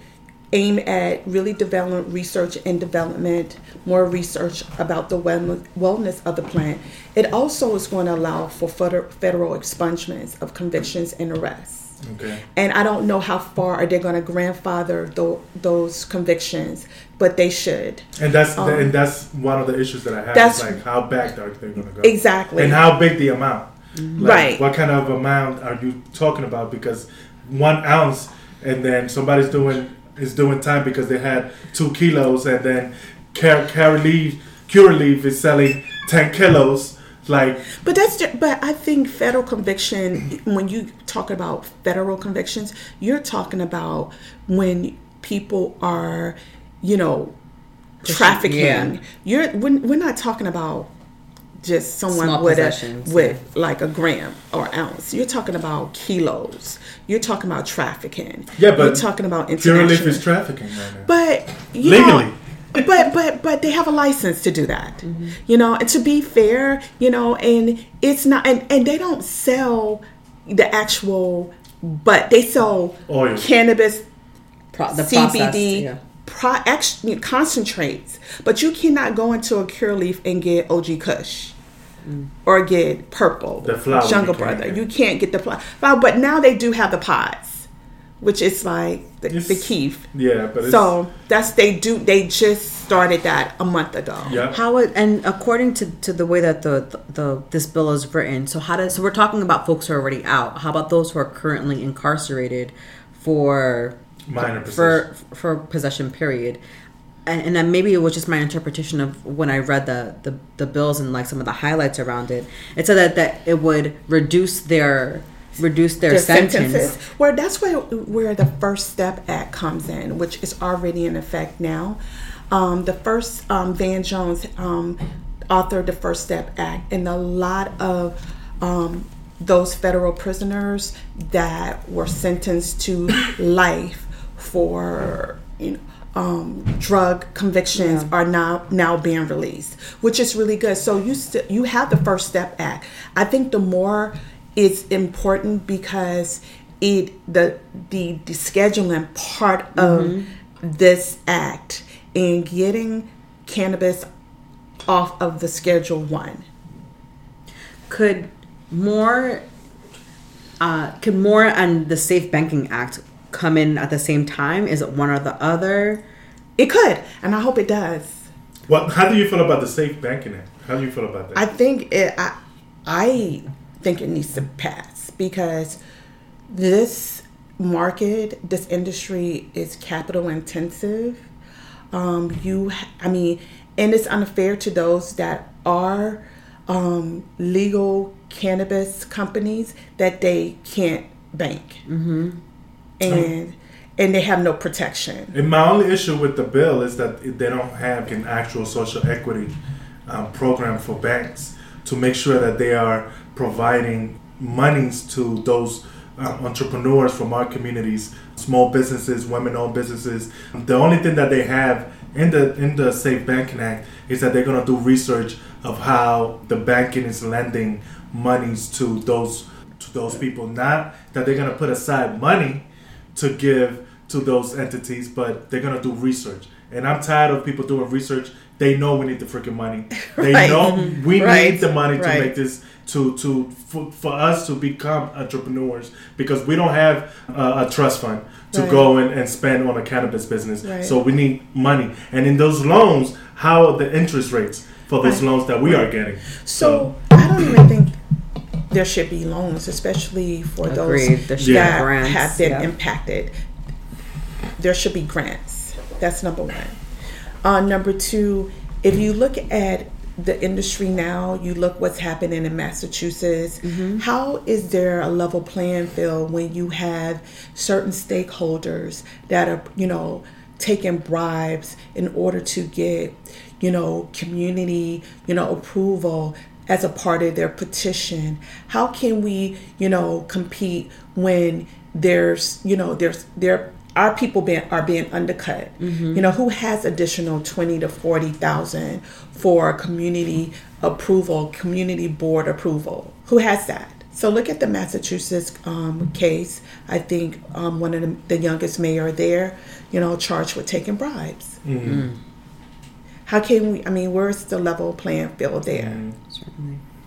aim at really developing research and development, more research about the wellness of the plant. It also is going to allow for federal expungements of convictions and arrests. Okay. And I don't know how far are they going to grandfather tho- those convictions, but they should. And that's and that's one of the issues that I have. Um, That's- like how back are they going to go? Exactly. And how big the amount? Like, Right. What kind of amount are you talking about? Because one ounce, and then somebody's doing is doing time because they had two kilos, and then Car- Curaleaf Curaleaf is selling ten kilos. Like But that's just, but I think federal conviction when you talk about federal convictions, you're talking about when people are, you know, trafficking. yeah. You're we're, we're not talking about just someone Small with a with like a gram or ounce. You're talking about kilos. You're talking about trafficking. Yeah, but you're talking about Curaleaf international. is trafficking right now. But you Legally. know, but but but they have a license to do that. Mm-hmm. You know, and to be fair, you know, and it's not and, and they don't sell the actual but they sell Oil. cannabis pro- the process. CBD Yeah. pro, actually, concentrates, but you cannot go into a Curaleaf and get OG Kush mm. or get Purple, The flower Jungle you Brother. get. You can't get the flower, but now they do have the pods, which is like the, the It's- Keef. Yeah, but it's, So that's they do. They just started that a month ago. yeah. How it, and according to, to the way that the, the the this bill is written, so how does so we're talking about folks who are already out. How about those who are currently incarcerated for Minor for for possession period? And, and then maybe it was just my interpretation of when I read the, the the bills and like some of the highlights around it. It said that that it would reduce their reduce their The sentence. sentences. Where that's where where the First Step Act comes in, which is already in effect now. Um, the first um, Van Jones um, authored the First Step Act, and a lot of um, those federal prisoners that were sentenced to life for you know um, drug convictions are now now being released, which is really good. So you st- you have the First Step Act. I think the more is important because it the the, the scheduling part of this act in getting cannabis off of the Schedule One. Could more, uh, could more and the Safe Banking Act come in at the same time? Is it one or the other? It could, and I hope it does. What? How do you feel about the Safe Banking Act? How do you feel about that? I think it. I, I think it needs to pass because this market, this industry is capital intensive. Um, you, I mean, and it's unfair to those that are um, legal cannabis companies that they can't bank, mm-hmm. and and they have no protection. And my only issue with the bill is that they don't have an actual social equity um, program for banks to make sure that they are providing monies to those um, entrepreneurs from our communities, small businesses, women-owned businesses. The only thing that they have in the in the Safe Banking Act is that they're going to do research of how the banking is lending monies to those to those people. Not that they're going to put aside money to give to those entities, but they're gonna do research. And I'm tired of people doing research. They know we need the freaking money. They Right. know we Right. need the money to Right. make this to to for, for us to become entrepreneurs because we don't have uh, a trust fund to Right. go and, and spend on a cannabis business. Right. So we need money. And in those loans, how are the interest rates for those Right. loans that we are getting? So I don't even think there should be loans, especially for Agreed. those There should be that grants, have been yeah. impacted. There should be grants. That's number one. Uh, number two, if you look at the industry now, you look what's happening in Massachusetts. Mm-hmm. How is there a level playing field when you have certain stakeholders that are, you know, taking bribes in order to get, you know, community, you know, approval as a part of their petition? How can we, you know, compete when there's, you know, there's there our people being are being undercut. You know, who has additional twenty to forty thousand for community approval, community board approval? Who has that? So look at the Massachusetts um, case. I think um, one of the, the youngest mayor there, you know, charged with taking bribes. How can we? I mean, where's the level playing field there?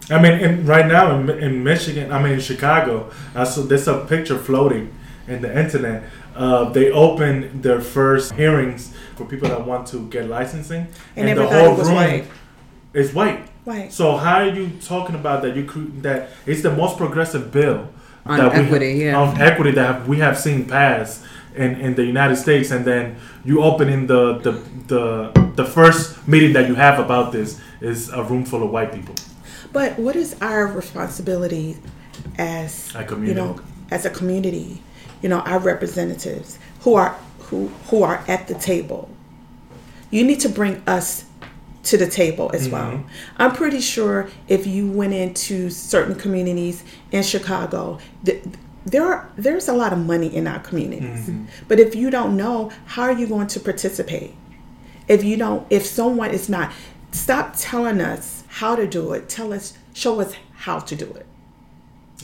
I mean, in, right now in, in Michigan, I mean in Chicago, I saw there's a picture floating in the internet. Uh, they opened their first hearings for people that want to get licensing, And everybody was white. is white. White. So how are you talking about that? You cre- that it's the most progressive bill On that we equity, yeah. on equity that have, we have seen pass in, in the United States, and then you open in the, the the the first meeting that you have about this is a room full of white people. But what is our responsibility as A you know, as a community? You know, our representatives who are who who are at the table. You need to bring us to the table as well. Mm-hmm. I'm pretty sure if you went into certain communities in Chicago, th- there are there's a lot of money in our communities. Mm-hmm. But if you don't know, how are you going to participate? If you don't, if someone is not, stop telling us how to do it. Tell us, show us how to do it.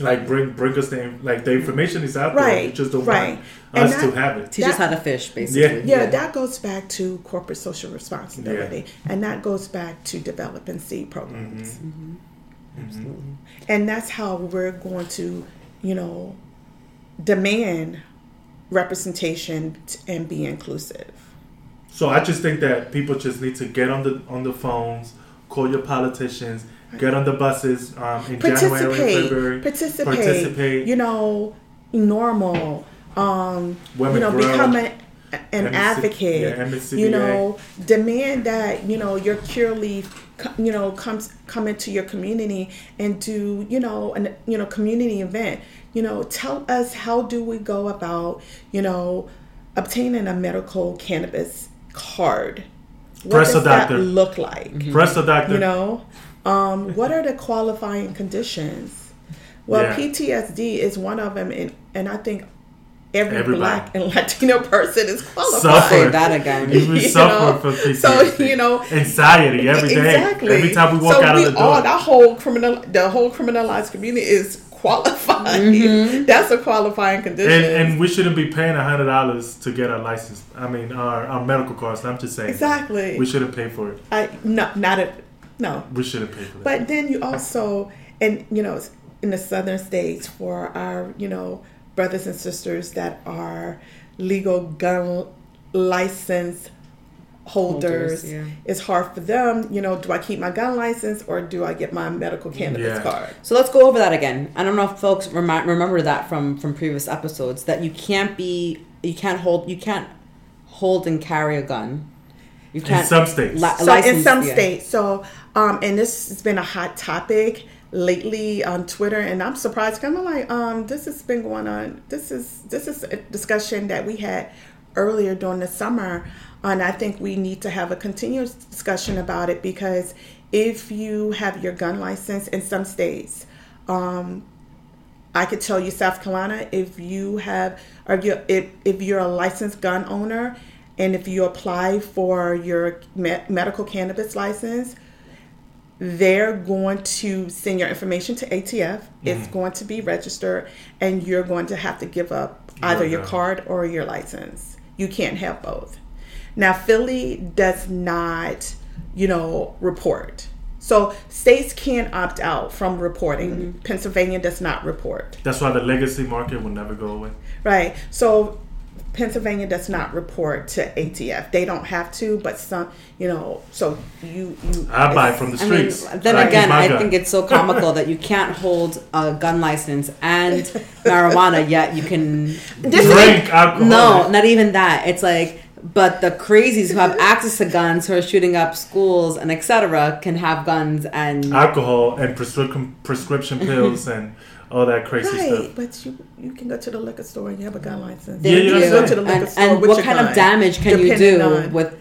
Like bring bring us the like the information is out there. Right, You just don't right. want And us that- to have it. Teach us how to fish, basically. Yeah, yeah. that goes back to corporate social responsibility, and that goes back to developing seed programs. Mm-hmm. Mm-hmm. Mm-hmm. Absolutely. And that's how we're going to, you know, demand representation and be inclusive. So I just think that people just need to get on the on the phones, call your politicians, get on the buses um, in January, Participate, February, participate, participate. You know, NORML. Um, Women you know, grow. become an, an MSC advocate. yeah, you know, demand that you know your Curaleaf, you know, comes come into your community and do you know an you know community event. You know, tell us how do we go about you know obtaining a medical cannabis card. What Press does that look like? Press the doctor. You know, um, what are the qualifying conditions? Well, Yeah. PTSD is one of them, and, and I think every Everybody. black and Latino person is qualified. Suffer. Say that again. You, we You suffer know? from PTSD. So, you know- anxiety every day. Exactly. Every time we walk so out we of the all, door. that whole criminal, the whole criminalized community is qualified. That's a qualifying condition. and, and we shouldn't be paying a hundred dollars to get our license. I mean, our, our medical costs. I'm just saying. Exactly. We shouldn't pay for it. I no, not a no. We shouldn't pay for that. But then you also, and you know, in the southern states, for our you know brothers and sisters that are legal gun license holders, Holders, yeah. it's hard for them. You know, do I keep my gun license or do I get my medical cannabis Yeah. card? So let's go over that again. I don't know if folks remi- remember that from from previous episodes that you can't be you can't hold you can't hold and carry a gun. You can't some states. So in some yeah. states, so um, and this has been a hot topic lately on Twitter, and I'm surprised. I'm like, um, this has been going on. This is this is a discussion that we had earlier during the summer, and I think we need to have a continuous discussion about it because if you have your gun license in some states, um, I could tell you, South Carolina, if you have, or if you're, if, if you're a licensed gun owner, and if you apply for your me- medical cannabis license, they're going to send your information to ATF. It's mm-hmm. going to be registered, and you're going to have to give up either your gun. card or your license. You can't have both. Now, Philly does not, you know, report. So states can opt out from reporting. Mm-hmm. Pennsylvania does not report. That's why the legacy market will never go away. Right. So Pennsylvania does not report to ATF. They don't have to, but some, you know, so you. you I buy from the I mean, streets. then I again, I gun. think it's so comical that you can't hold a gun license and marijuana, yet you can. drink alcohol. No, not even that. It's like, but the crazies who have access to guns, who are shooting up schools and etc., can have guns and. alcohol and prescription prescription pills and all that crazy Right, stuff. but you you can go to the liquor store and you have a gun license. There Yeah, you yeah, go. go to the liquor and, store and with what your kind gun, of damage can you do on- with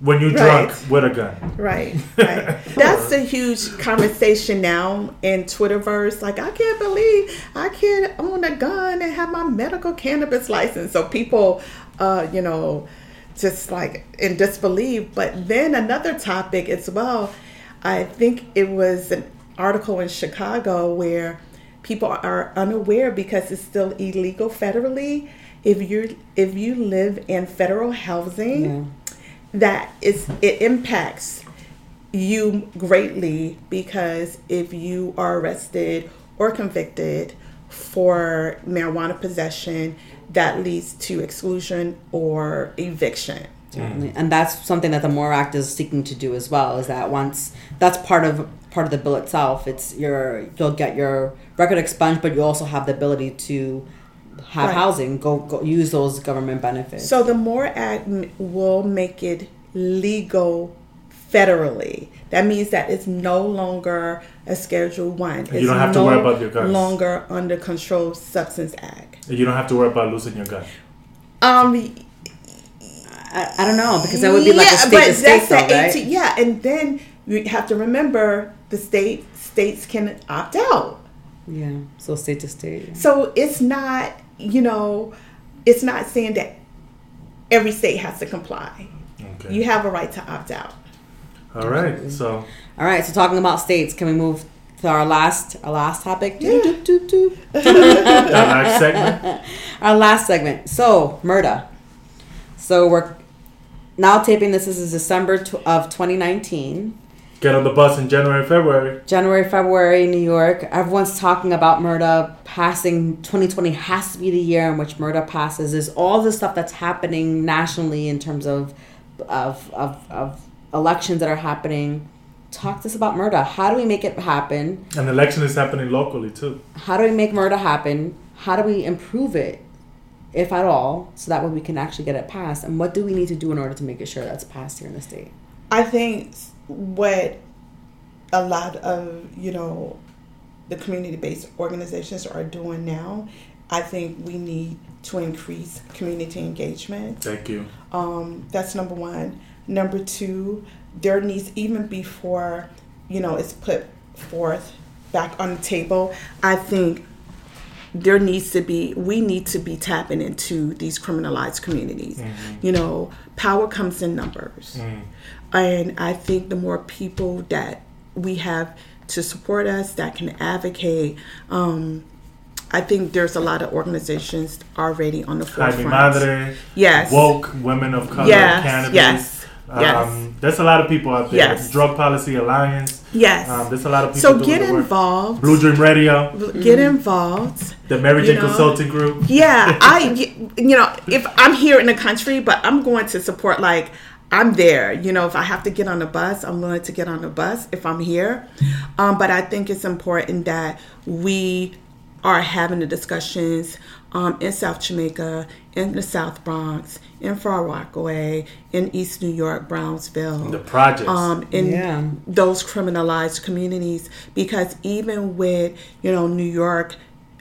When you're Right. drunk with a gun. Right, right. That's a huge conversation now in Twitterverse. Like, I can't believe I can't own a gun and have my medical cannabis license. So people, uh, you know, just like in disbelief. But then another topic as well. I think it was an article in Chicago where people are unaware because it's still illegal federally. If you if you live in federal housing Yeah. that is it impacts you greatly because if you are arrested or convicted for marijuana possession that leads to exclusion or eviction Certainly. And that's something that the MORE Act is seeking to do as well. Is that once that's part of part of the bill itself. It's your you'll get your record expunged, but you also have the ability to have Right. housing. Go, go use those government benefits. so the more act will make it legal federally that means that it's no longer a schedule one it's you don't have to no worry about your guns. longer under controlled substance act You don't have to worry about losing your gun. um I, I don't know because that would be like a state to state, that's though, the right? yeah, and then you have to remember the state states can opt out. Yeah. So state to state. So it's not, you know, it's not saying that every state has to comply. Okay. You have a right to opt out. all right. So All right. So talking about states, can we move to our last our last topic? Yeah. Doop, doop, doop, doop. that next segment. Our last segment. So, Murda. So, we're now taping this. This is December of 2019. Get on the bus in January, February. January, February, New York. Everyone's talking about Murda passing. 2020 has to be the year in which Murda passes. There's all the stuff that's happening nationally in terms of, of, of, of elections that are happening. Talk to us about Murda. How do we make it happen? An election is happening locally too. How do we make Murda happen? How do we improve it, if at all, so that way we can actually get it passed? And what do we need to do in order to make it sure that's passed here in the state? I think what a lot of, you know, the community based organizations are doing now, I think we need to increase community engagement. Thank you. Um, that's number one. Number two, there needs even before, you know, it's put forth back on the table. I think there needs to be we need to be tapping into these criminalized communities. You know, power comes in numbers, and I think the more people that we have to support us that can advocate. Um, I think there's a lot of organizations already on the Jaime forefront. Madre, Yes. woke women of color, Yes, cannabis. yes, yes. Um, there's a lot of people out there. Yes. Drug Policy Alliance. Yes. Um, there's a lot of people. so get the involved. Blue Dream Radio, Get involved. the Mary You Jane? Consulting Group. Yeah, I, you know, if I'm here in the country, but I'm going to support, like, I'm there. You know, if I have to get on a bus, I'm willing to get on a bus if I'm here. Um, but I think it's important that we are having the discussions um, in South Jamaica, in the South Bronx, in Far Rockaway, in East New York, Brownsville The projects. um, in Yeah. those criminalized communities because even with you know New York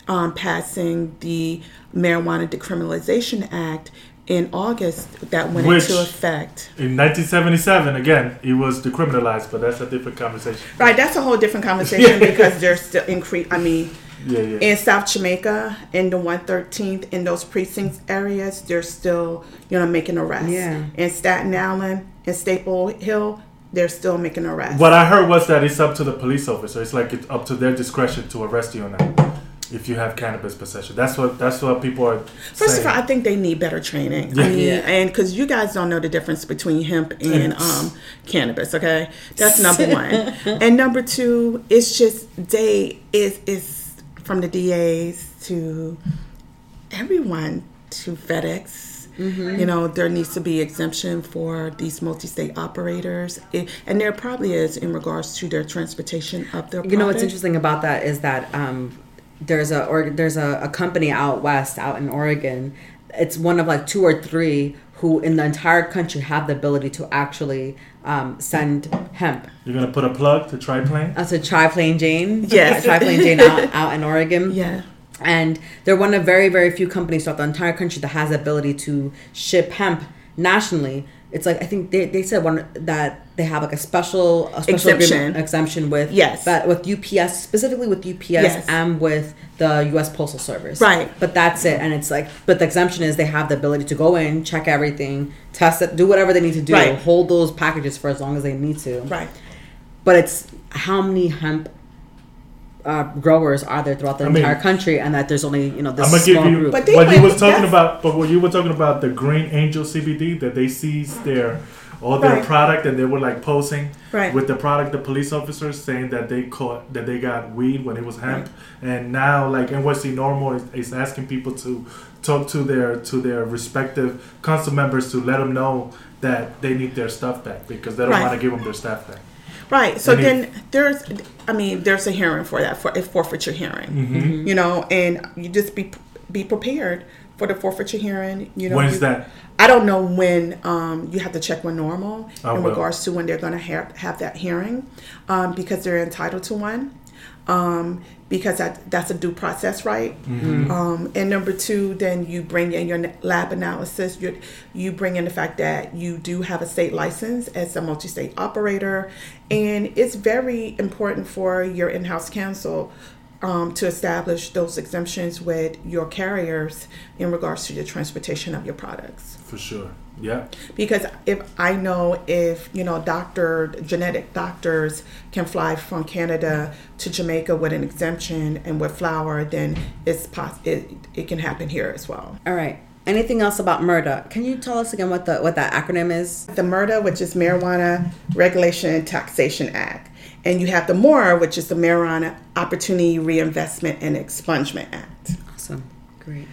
um, passing the Marijuana Decriminalization Act in August that went Which- into effect. In 1977, again, it was decriminalized, but that's a different conversation. Right, that's a whole different conversation because there's still increase. I mean, Yeah, yeah. in South Jamaica, in the 113th, in those precincts areas, they're still, you know, making arrests. Yeah. In Staten Island, in Staple Hill, they're still making arrests. what I heard was that it's up to the police officer. It's like it's up to their discretion to arrest you on that if you have cannabis possession. That's what that's what people are First saying. of all, I think they need better training. I Yeah. mean, Yeah. and because you guys don't know the difference between hemp and um, cannabis, okay? That's number one. and number two, it's just they is is from the DAs to everyone to FedEx. Mm-hmm. You know, there needs to be exemption for these multi-state operators, It- and there probably is in regards to their transportation of their. You know what's interesting about that is that um, there's a or, there's a, a company out west, out in Oregon. It's one of like two or three who in the entire country have the ability to actually um, send hemp. You're gonna put a plug to Triplane. That's a Triplane Jane. Yes. Triplane Jane out, out in Oregon. Yeah. And they're one of very, very few companies throughout the entire country that has the ability to ship hemp nationally. It's like I think they, they said one that they have like a special a special Exemption. exemption with Yes. but with UPS specifically with UPS Yes. and with the U.S. Postal Service. Right. But that's it, and it's like but the exemption is they have the ability to go in, check everything, test it, do whatever they need to do, Right. hold those packages for as long as they need to. Right. But it's how many hemp uh, growers are there throughout the I mean- entire country, and that there's only you know this I'm gonna small give you group. But they what you went- was talking that's- about. But what you were talking about the Green Angel CBD that they seized their all their Right. product and they were like posing Right. with the product. The police officers saying that they caught that they got weed when it was hemp, and now like NYC NORML is, is asking people to talk to their to their respective council members to let them know that they need their stuff back because they don't Right. want to give them their stuff back. Right. So Any- then there's, I mean, there's a hearing for that for a forfeiture hearing. Mm-hmm. You know, and you just be be prepared for the forfeiture hearing. You know, When's you- that? I don't know when um, you have to check with NORML I in will. regards to when they're going to have, have that hearing um, because they're entitled to one. Um, because that, that's a due process right. Um, and number two, then you bring in your lab analysis. You you bring in the fact that you do have a state license as a multi-state operator, and it's very important for your in-house counsel um, to establish those exemptions with your carriers in regards to the transportation of your products. For sure. Yeah. Because if I know if you know doctor genetic doctors can fly from Canada to Jamaica with an exemption and with flour, then it's pos- it, it can happen here as well. All right. Anything else about MURDA? Can you tell us again what the what that acronym is? The MRTA, which is Marijuana Regulation and Taxation Act, and you have the MORE, which is the Marijuana Opportunity Reinvestment and Expungement Act. Awesome. Great.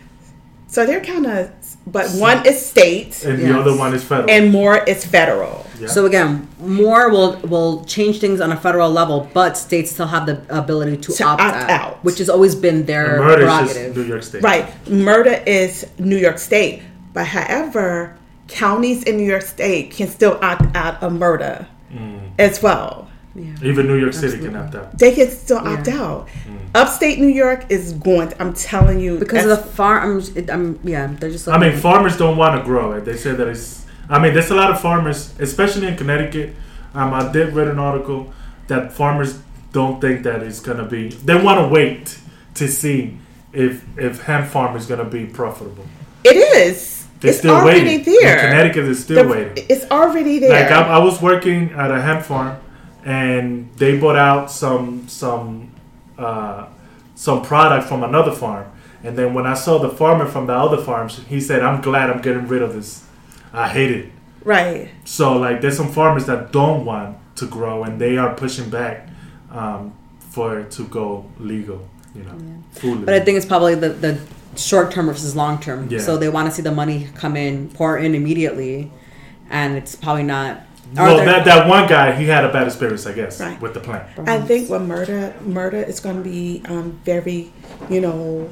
So they're kind of, but one is state And Yes. the other one is federal. and more is federal. yeah. So again, more will will change things on a federal level, but states still have the ability to, To opt, opt out, out. which has always been their Murda is just. New York State. Right. Murda is New York State. But however, counties in New York State can still opt out of Murda mm. as well. Yeah. Even New York City can opt out. They can still opt Yeah. out. Upstate New York is going, I'm telling you. Because of the that's- farm, I'm, it, I'm yeah, they're just. I mean, farmers don't want to grow it. They say that it's. I mean, there's a lot of farmers, especially in Connecticut. Um, I did read an article that farmers don't think that it's gonna be. They want to wait to see if if hemp farm is gonna be profitable. It is. They're it's still already waiting. there. In Connecticut is still The- waiting. It's already there. Like I, I was working at a hemp farm, and they bought out some some uh, some product from another farm. And then when I saw the farmer from the other farms, he said, "I'm glad I'm getting rid of this. I hate it." right. So like, there's some farmers that don't want to grow, and they are pushing back um, for it to go legal. You know, food But I think it's probably the, the short term versus long term. Yeah. So they want to see the money come in, pour in immediately, and it's probably not. Or Well, they're- that, that one guy, he had a bad experience, I guess, Right. with the plant. I think with Murda, Murda is going to be um, very, you know,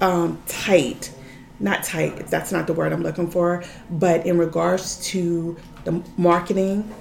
um, tight. Not tight. That's not the word I'm looking for. But in regards to the marketing,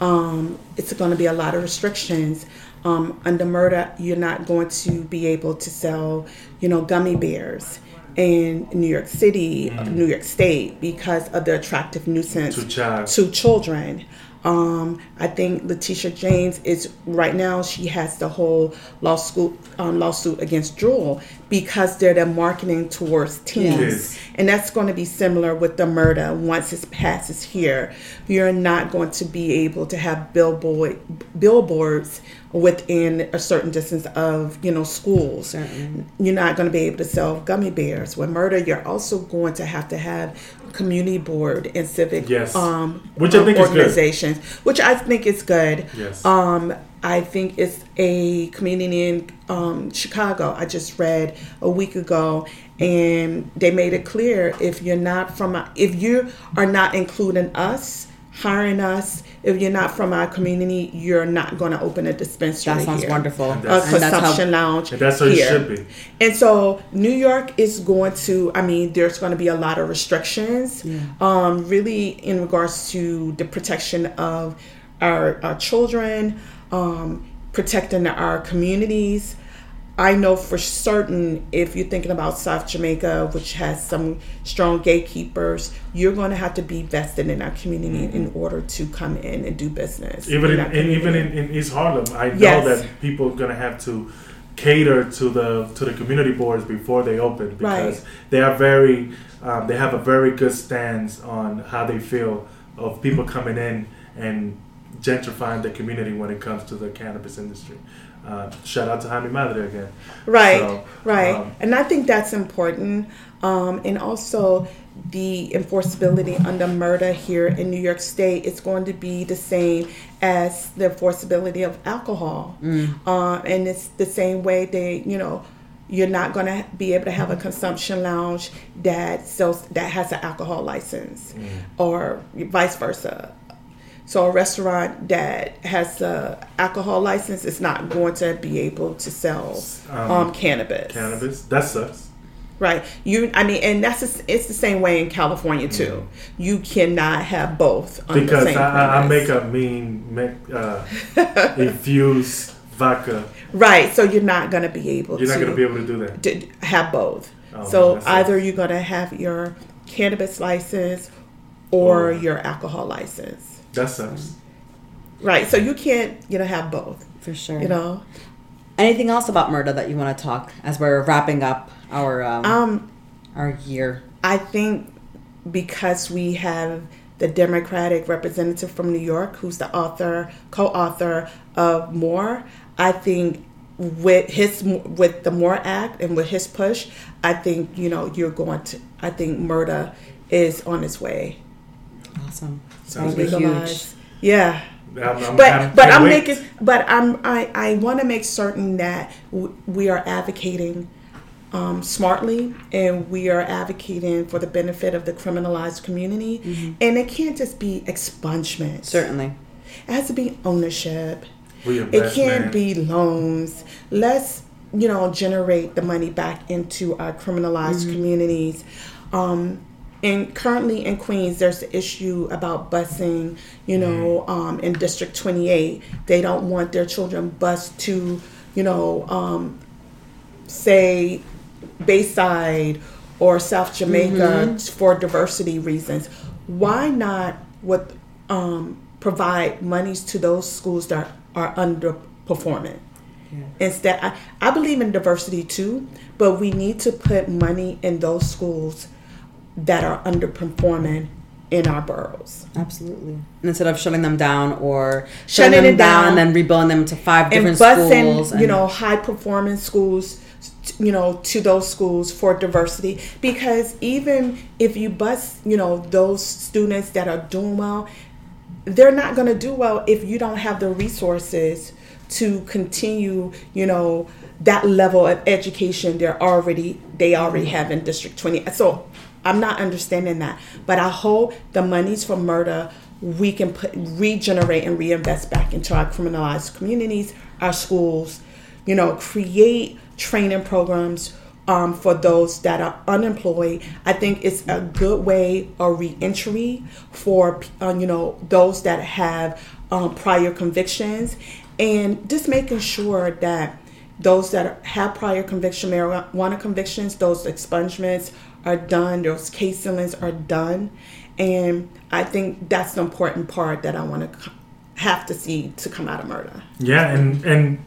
um, it's going to be a lot of restrictions. Um, under Murda, you're not going to be able to sell, you know, gummy bears in New York City, mm. New York State, because of the attractive nuisance To child. to children. Um, I think Letitia James is right now. She has the whole lawsuit um, lawsuit against Juul because they're the marketing towards teens, Kids. and that's going to be similar with the Murda. Once it passes here, you're not going to be able to have billboard billboards within a certain distance of you know schools. Certainly. You're not going to be able to sell gummy bears. With Murda, you're also going to have to have community board and civic Yes. um, Which I think is good. organizations, which I think is good. Yes. Um, I think it's a community in um, Chicago. I just read a week ago, and they made it clear if you're not from, our- if you are not including us, hiring us, if you're not from our community, you're not going to open a dispensary. that sounds here. wonderful. A And that's- consumption lounge. And that's how it should be. And so New York is going to, I mean, there's going to be a lot of restrictions, um, really in regards to the protection of our, our children, um, protecting our communities. I know for certain if you're thinking about South Jamaica, which has some strong gatekeepers, you're going to have to be vested in our community in order to come in and do business. Even in, and even in, in East Harlem, I know that people are gonna have to cater to the to the community boards before they open because Right. they are very um, they have a very good stance on how they feel of people coming in and gentrifying the community when it comes to the cannabis industry. Uh, shout out to Jaime Madre again. Right, So, right. um, and I think that's important. Um, and also, the enforceability under Murda here in New York State is going to be the same as the enforceability of alcohol. Uh, and it's the same way they, you know, you're not going to be able to have a consumption lounge that sells that has an alcohol license, or vice versa. So a restaurant that has a alcohol license is not going to be able to sell um, Um, cannabis. Cannabis that sucks. Right. You. I mean, and that's the- it's the same way in California too. You cannot have both on Mm-hmm. because I, I, I make a mean me- uh, infused vodka. right. So you're not going to be able. To You're not gonna be able to do that. to have both. Oh, so that sucks. either you're going to have your cannabis license or Oh. your alcohol license. That sucks. Right. So you can't, you know, have both. For sure. You know. Anything else about Murda that you want to talk as we're wrapping up our um, Um. our year? I think because we have the Democratic representative from New York, who's the author, co-author of More, I think with his with the More Act and with his push, I think you know you're going to. I think Murda is on its way. Awesome. Sounds That'll be huge. Yeah. I'm, I'm, but I'm- but I'm wait. making but I'm I I want to make certain that w- we are advocating um, smartly and we are advocating for the benefit of the criminalized community. And it can't just be expungement. Certainly. it has to be ownership. It can't be loans. Let's you know generate the money back into our criminalized communities. Um, and currently in Queens, there's the issue about busing. You know, um, in District 28, they don't want their children bused to, you know, um, say Bayside or South Jamaica for diversity reasons. Why not what um, provide monies to those schools that are underperforming? Instead, I, I believe in diversity too, but we need to put money in those schools that are underperforming in our boroughs. Absolutely. And instead of shutting them down or Shutting shutting them down, down. and then rebuilding them to five and different busing, schools. you know, high performing schools, you know, to those schools for diversity. Because even if you bus, you know, those students that are doing well, they're not going to do well if you don't have the resources to continue, you know, that level of education they're already they already have in District 20. So I'm not understanding that, but I hope the monies from MURDA we can put regenerate and reinvest back into our criminalized communities, our schools, you know, create training programs um, for those that are unemployed. I think it's a good way of reentry for uh, you know those that have um, prior convictions, and just making sure that those that have prior conviction marijuana convictions, those expungements are done, those case sealings are done, and I think that's the important part that I want to have to see to come out of Murda. Yeah, and and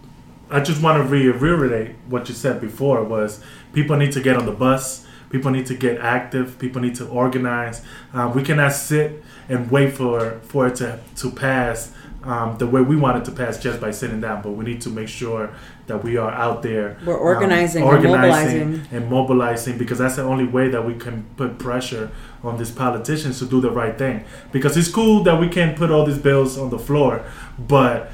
I just want to reiterate what you said before was people need to get on the bus. People need to get active. People need to organize. Uh, we cannot sit and wait for for it to to pass um, the way we want it to pass just by sitting down. But we need to make sure that we are out there. We're um, organizing, we're mobilizing. and mobilizing because that's the only way that we can put pressure on these politicians to do the right thing. Because it's cool that we can put all these bills on the floor, but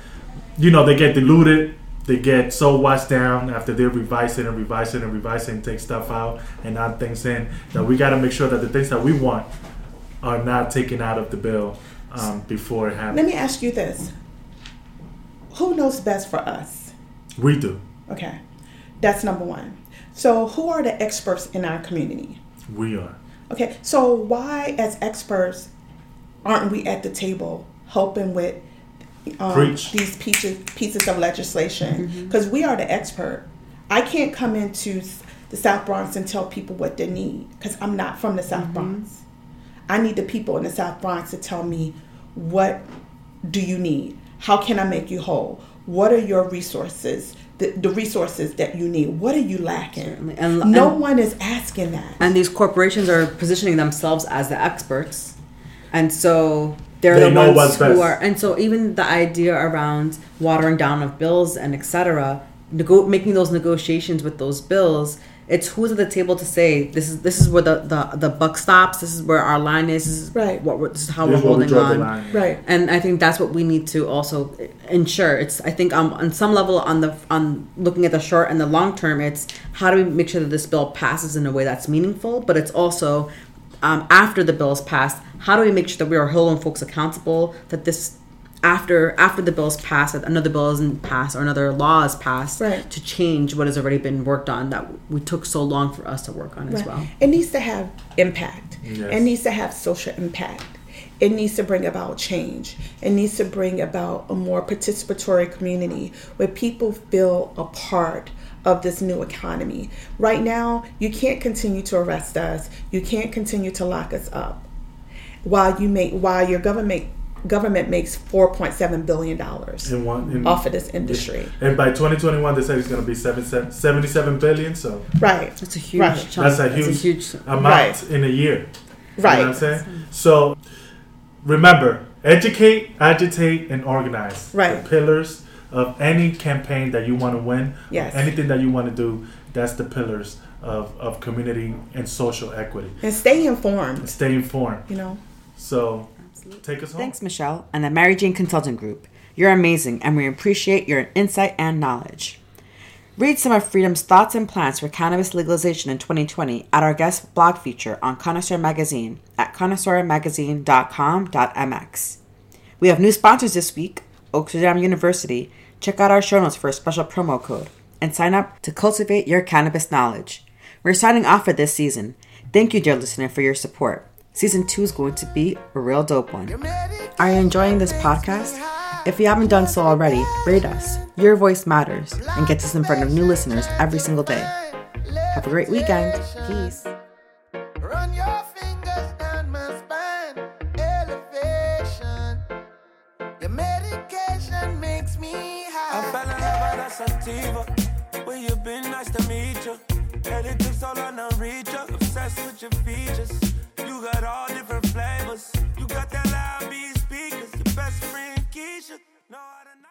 you know they get diluted. They get so washed down after they revise it and revise it and revise it and take stuff out and add things in that we got to make sure that the things that we want are not taken out of the bill um, before it happens. Let me ask you this: Who knows best for us? We do. Okay, that's number one. So, who are the experts in our community? We are. Okay, so why, as experts, aren't we at the table helping with um, Preach. these pieces pieces of legislation? Because we are the expert. I can't come into the South Bronx and tell people what they need because I'm not from the South Bronx. I need the people in the South Bronx to tell me what do you need? How can I make you whole? What are your resources? The, the resources that you need. What are you lacking? And- no and- one is asking that. and these corporations are positioning themselves as the experts and so they're They the know ones what's who best. are and so even the idea around watering down of bills and etc nego- making those negotiations with those bills it's who's at the table to say this is this is where the, the, the buck stops this is where our line is this is Right. what we're, this is how This we're where we holding draw on. Right. and I think that's what we need to also ensure. It's I think um, on some level on the on looking at the short and the long term, it's how do we make sure that this bill passes in a way that's meaningful, but it's also um, after the bill is passed, how do we make sure that we are holding folks accountable that this after after the bills is passed, another bill isn't passed or another law is passed Right. to change what has already been worked on that we took so long for us to work on as well. It needs to have impact. Yes. It needs to have social impact. It needs to bring about change. It needs to bring about a more participatory community where people feel a part of this new economy. Right now, you can't continue to arrest us. You can't continue to lock us up while you make while your government government makes 4.7 billion dollars In one, in, off of this industry. And by 2021, they said it's going to be seven, seven, 77 billion. So Right. That's a huge Right. chunk. that's a huge, amount Right. in a year. You Right. know what I'm saying? So remember, educate, agitate, and organize. Right. The pillars of any campaign that you want to win, Yes. anything that you want to do, that's the pillars of, of community and social equity. And stay informed, Stay informed. you know. So take us home. Thanks, Michelle, and the Mary Jane Consulting Group. You're amazing, and we appreciate your insight and knowledge. Read some of Freedom's thoughts and plans for cannabis legalization in 2020 at our guest blog feature on Connoisseur Magazine at connoisseurmagazine.com.mx. We have new sponsors this week Oaksterdam University. Check out our show notes for a special promo code and sign up to cultivate your cannabis knowledge. We're signing off for this season. Thank you, dear listener, for your support. Season two is going to be a real dope one. Are you enjoying this podcast? If you haven't done so already, rate us. Your voice matters and gets us in front of new listeners every single day. Have a great weekend. Peace. Where you been nice to meet you. All on a reach. Obsessed with your features. You got all different flavors. You got that loud beat speakers. Your best friend Keisha. No, I don't know.